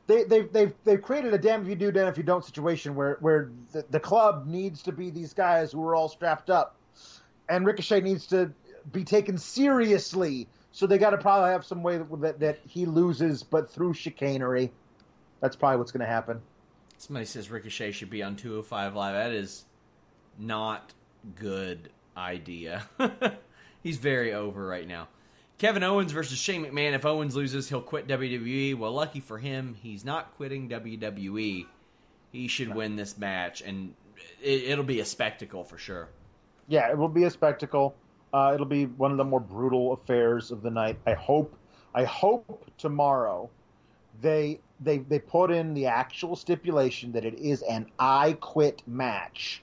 they, they've, they've, they've created a damn if you do, damn if you don't situation where, where the, the club needs to be these guys who are all strapped up. And Ricochet needs to be taken seriously. So they got to probably have some way that, that he loses, but through chicanery. That's probably what's going to happen. Somebody says Ricochet should be on 205 Live. That is not good idea. He's very over right now. Kevin Owens versus Shane McMahon. If Owens loses, he'll quit WWE. Well, lucky for him, he's not quitting WWE. He should win this match, and it, will be a spectacle for sure. Yeah, it will be a spectacle. Uh, it'll be one of the more brutal affairs of the night. I hope. I hope tomorrow they they they put in the actual stipulation that it is an I quit match,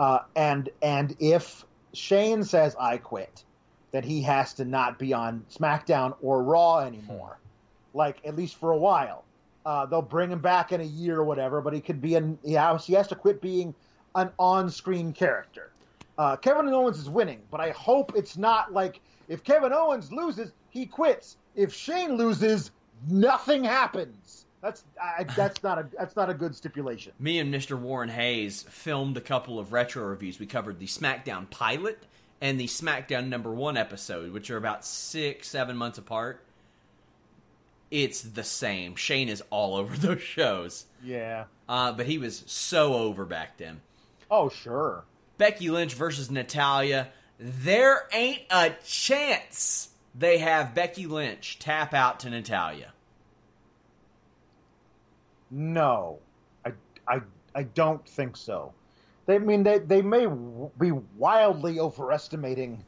uh, and and if Shane says I quit, that he has to not be on SmackDown or Raw anymore, like at least for a while. Uh, they'll bring him back in a year or whatever, but he could be an he has, he has to quit being an on-screen character. Uh, Kevin Owens is winning, but I hope it's not like if Kevin Owens loses, he quits. If Shane loses, nothing happens. That's I, that's not a that's not a good stipulation. Me and Mr. Warren Hayes filmed a couple of retro reviews. We covered the SmackDown pilot and the SmackDown number one episode, which are about six, seven months apart. it's the same. Shane is all over those shows. Yeah. Uh, but he was so over back then. Oh, sure. Becky Lynch versus Natalya. There ain't a chance they have Becky Lynch tap out to Natalya. No, I, I, I don't think so. They I mean they they may be wildly overestimating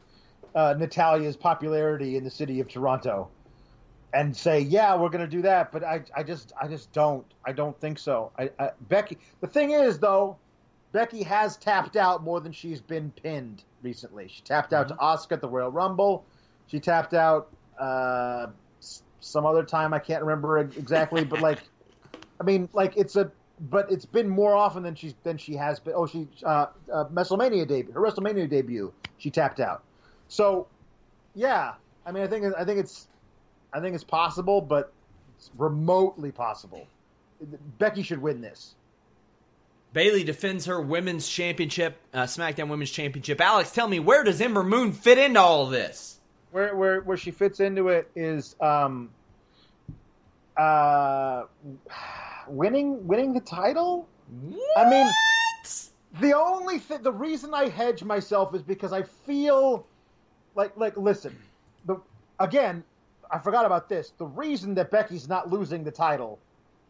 uh, Natalya's popularity in the city of Toronto, and say, yeah, we're going to do that. But I, I just I just don't I don't think so. I, I, Becky. The thing is though, Becky has tapped out more than she's been pinned recently. She tapped out to Asuka at the Royal Rumble. She tapped out uh, some other time I can't remember exactly, but like. I mean, like it's a, but it's been more often than she's than she has been. Oh, she uh, uh, WrestleMania debut, her WrestleMania debut, she tapped out. So, yeah, I mean, I think I think it's, I think it's possible, but it's remotely possible. Becky should win this. Bayley defends her women's championship, uh, SmackDown Women's Championship. Alex, tell me where does Ember Moon fit into all of this? Where where where she fits into it is um, uh, winning winning the title. I mean, the only thing, the reason I hedge myself is because I feel like, like, listen, the again, I forgot about this. The reason that Becky's not losing the title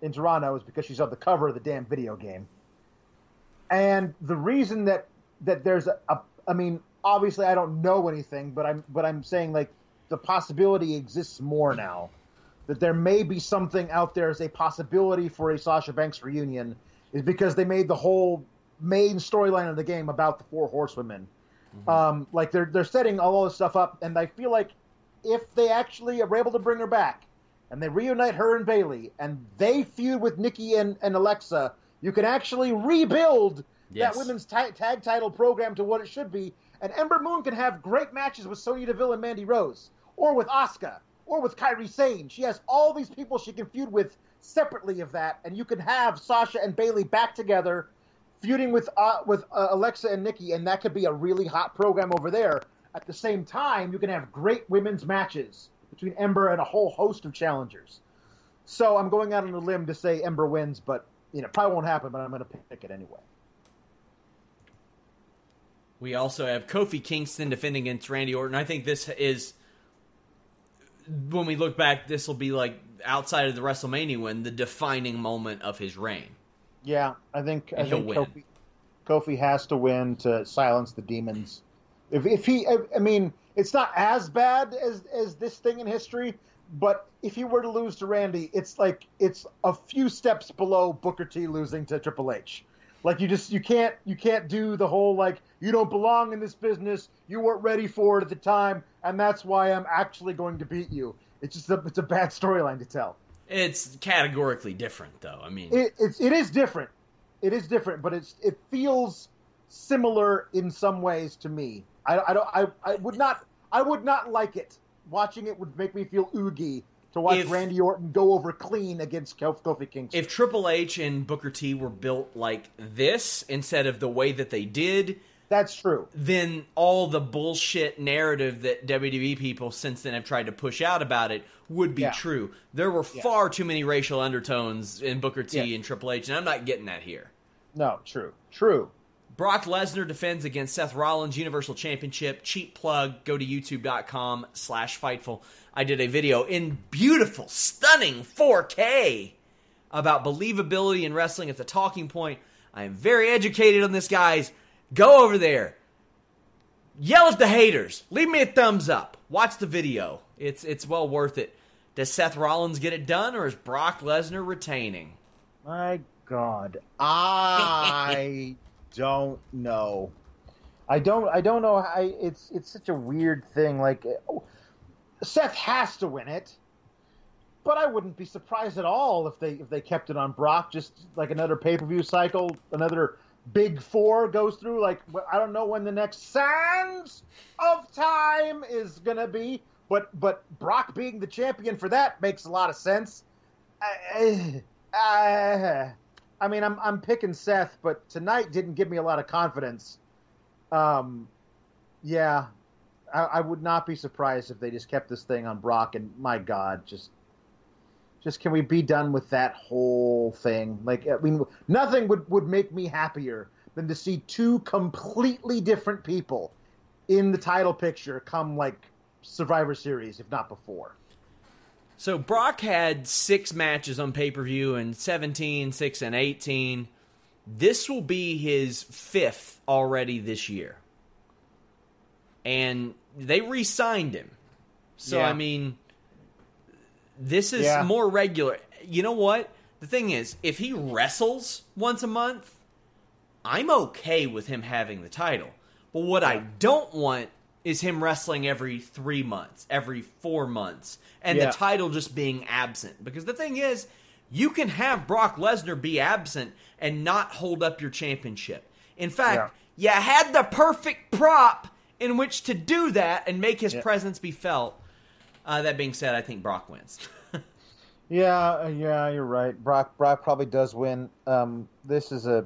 in Toronto is because she's on the cover of the damn video game, and the reason that that there's a, a I mean, obviously I don't know anything, but I'm but I'm saying like the possibility exists more now that there may be something out there as a possibility for a Sasha Banks reunion is because they made the whole main storyline of the game about the four horsewomen. Um, like they're they're setting all this stuff up, and I feel like if they actually are able to bring her back and they reunite her and Bayley and they feud with Nikki and, and Alexa, you can actually rebuild Yes. that women's ta- tag title program to what it should be. And Ember Moon can have great matches with Sonya Deville and Mandy Rose, or with Asuka, or with Kairi Sane. She has all these people she can feud with separately of that, and you can have Sasha and Bayley back together, feuding with uh, with uh, Alexa and Nikki, and that could be a really hot program over there. At the same time, you can have great women's matches between Ember and a whole host of challengers. So I'm going out on a limb to say Ember wins, but you know it probably won't happen. But I'm going to pick it anyway. We also have Kofi Kingston defending against Randy Orton. I think this is when we look back, this will be like outside of the WrestleMania win, the defining moment of his reign. Yeah, I think I he'll think win. Kofi, Kofi has to win to silence the demons. If if he, I, I mean, it's not as bad as as this thing in history, but if he were to lose to Randy, it's like it's a few steps below Booker T losing to Triple H. Like you just you can't you can't do the whole like you don't belong in this business. You weren't ready for it at the time, and that's why I'm actually going to beat you. It's just a, it's a bad storyline to tell. It's categorically different, though. I mean, it, it's it is different. It is different, but it's it feels similar in some ways to me. I, I don't I, I would not I would not like it. Watching it would make me feel oogie to watch If- Randy Orton go over clean against Kof- Kofi Kingston. if Triple H and Booker T were built like this instead of the way that they did, That's true. then all the bullshit narrative that WWE people since then have tried to push out about it would be Yeah. true. There were far too many racial undertones in Booker T Yeah. and Triple H, and I'm not getting that here. No, true. True. Brock Lesnar defends against Seth Rollins Universal Championship. Cheap plug. Go to youtube.com slash Fightful. I did a video in beautiful, stunning 4K about believability in wrestling. It's a talking point. I am very educated on this, guys. Go over there. Yell at the haters. Leave me a thumbs up. Watch the video. It's it's well worth it. Does Seth Rollins get it done, or is Brock Lesnar retaining? My God, I don't know. I don't. I don't know. How, it's it's such a weird thing. Like oh, Seth has to win it, but I wouldn't be surprised at all if they if they kept it on Brock. Just like another pay per view cycle, another big four goes through. Like I don't know when the next Sands of Time is gonna be, but but Brock being the champion for that makes a lot of sense. I, I, I mean, I'm I'm picking Seth, but tonight didn't give me a lot of confidence. Um, yeah, I, I would not be surprised if they just kept this thing on Brock. And my God, just Just can we be done with that whole thing? Like, I mean, nothing would, would make me happier than to see two completely different people in the title picture come like Survivor Series, if not before. So Brock had six matches on pay per view and 17, 6, and 18. This will be his fifth already this year. And they re signed him. So, Yeah. I mean, this is Yeah. more regular. You know what? The thing is, if he wrestles once a month, I'm okay with him having the title. But what I don't want is him wrestling every three months, every four months, and Yeah. the title just being absent. Because the thing is, you can have Brock Lesnar be absent and not hold up your championship. In fact, you had the perfect prop in which to do that and make his presence be felt. Uh, that being said, I think Brock wins. Yeah, uh, yeah, you're right. Brock Brock probably does win. Um, this is a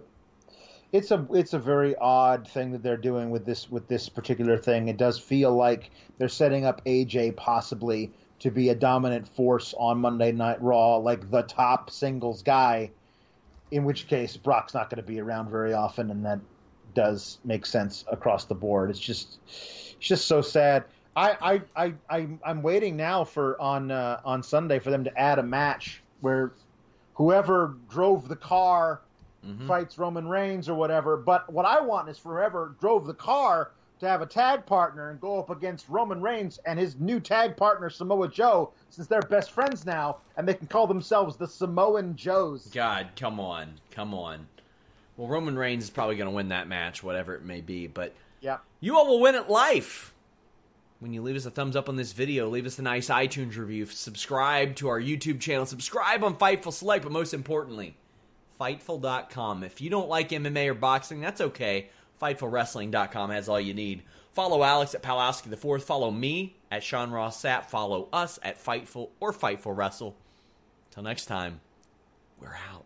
it's a it's a very odd thing that they're doing with this with this particular thing. It does feel like they're setting up AJ possibly to be a dominant force on Monday Night Raw, like the top singles guy. In which case, Brock's not going to be around very often, and that does make sense across the board. It's just it's just so sad. I I I I'm, I'm waiting now for on uh, on Sunday for them to add a match where whoever drove the car fights Roman Reigns or whatever. But what I want is for whoever drove the car to have a tag partner and go up against Roman Reigns and his new tag partner Samoa Joe, since they're best friends now and they can call themselves the Samoan Joes. God, come on, come on. Well, Roman Reigns is probably going to win that match, whatever it may be. But Yeah. you all will win at life. When you leave us a thumbs up on this video, leave us a nice iTunes review, subscribe to our YouTube channel, subscribe on Fightful Select, but most importantly, Fightful.com. If you don't like MMA or boxing, that's okay. FightfulWrestling.com has all you need. Follow Alex at Palowski the Fourth. Follow me at Sean Ross Sapp. Follow us at Fightful or Fightful Wrestle. Till next time, we're out.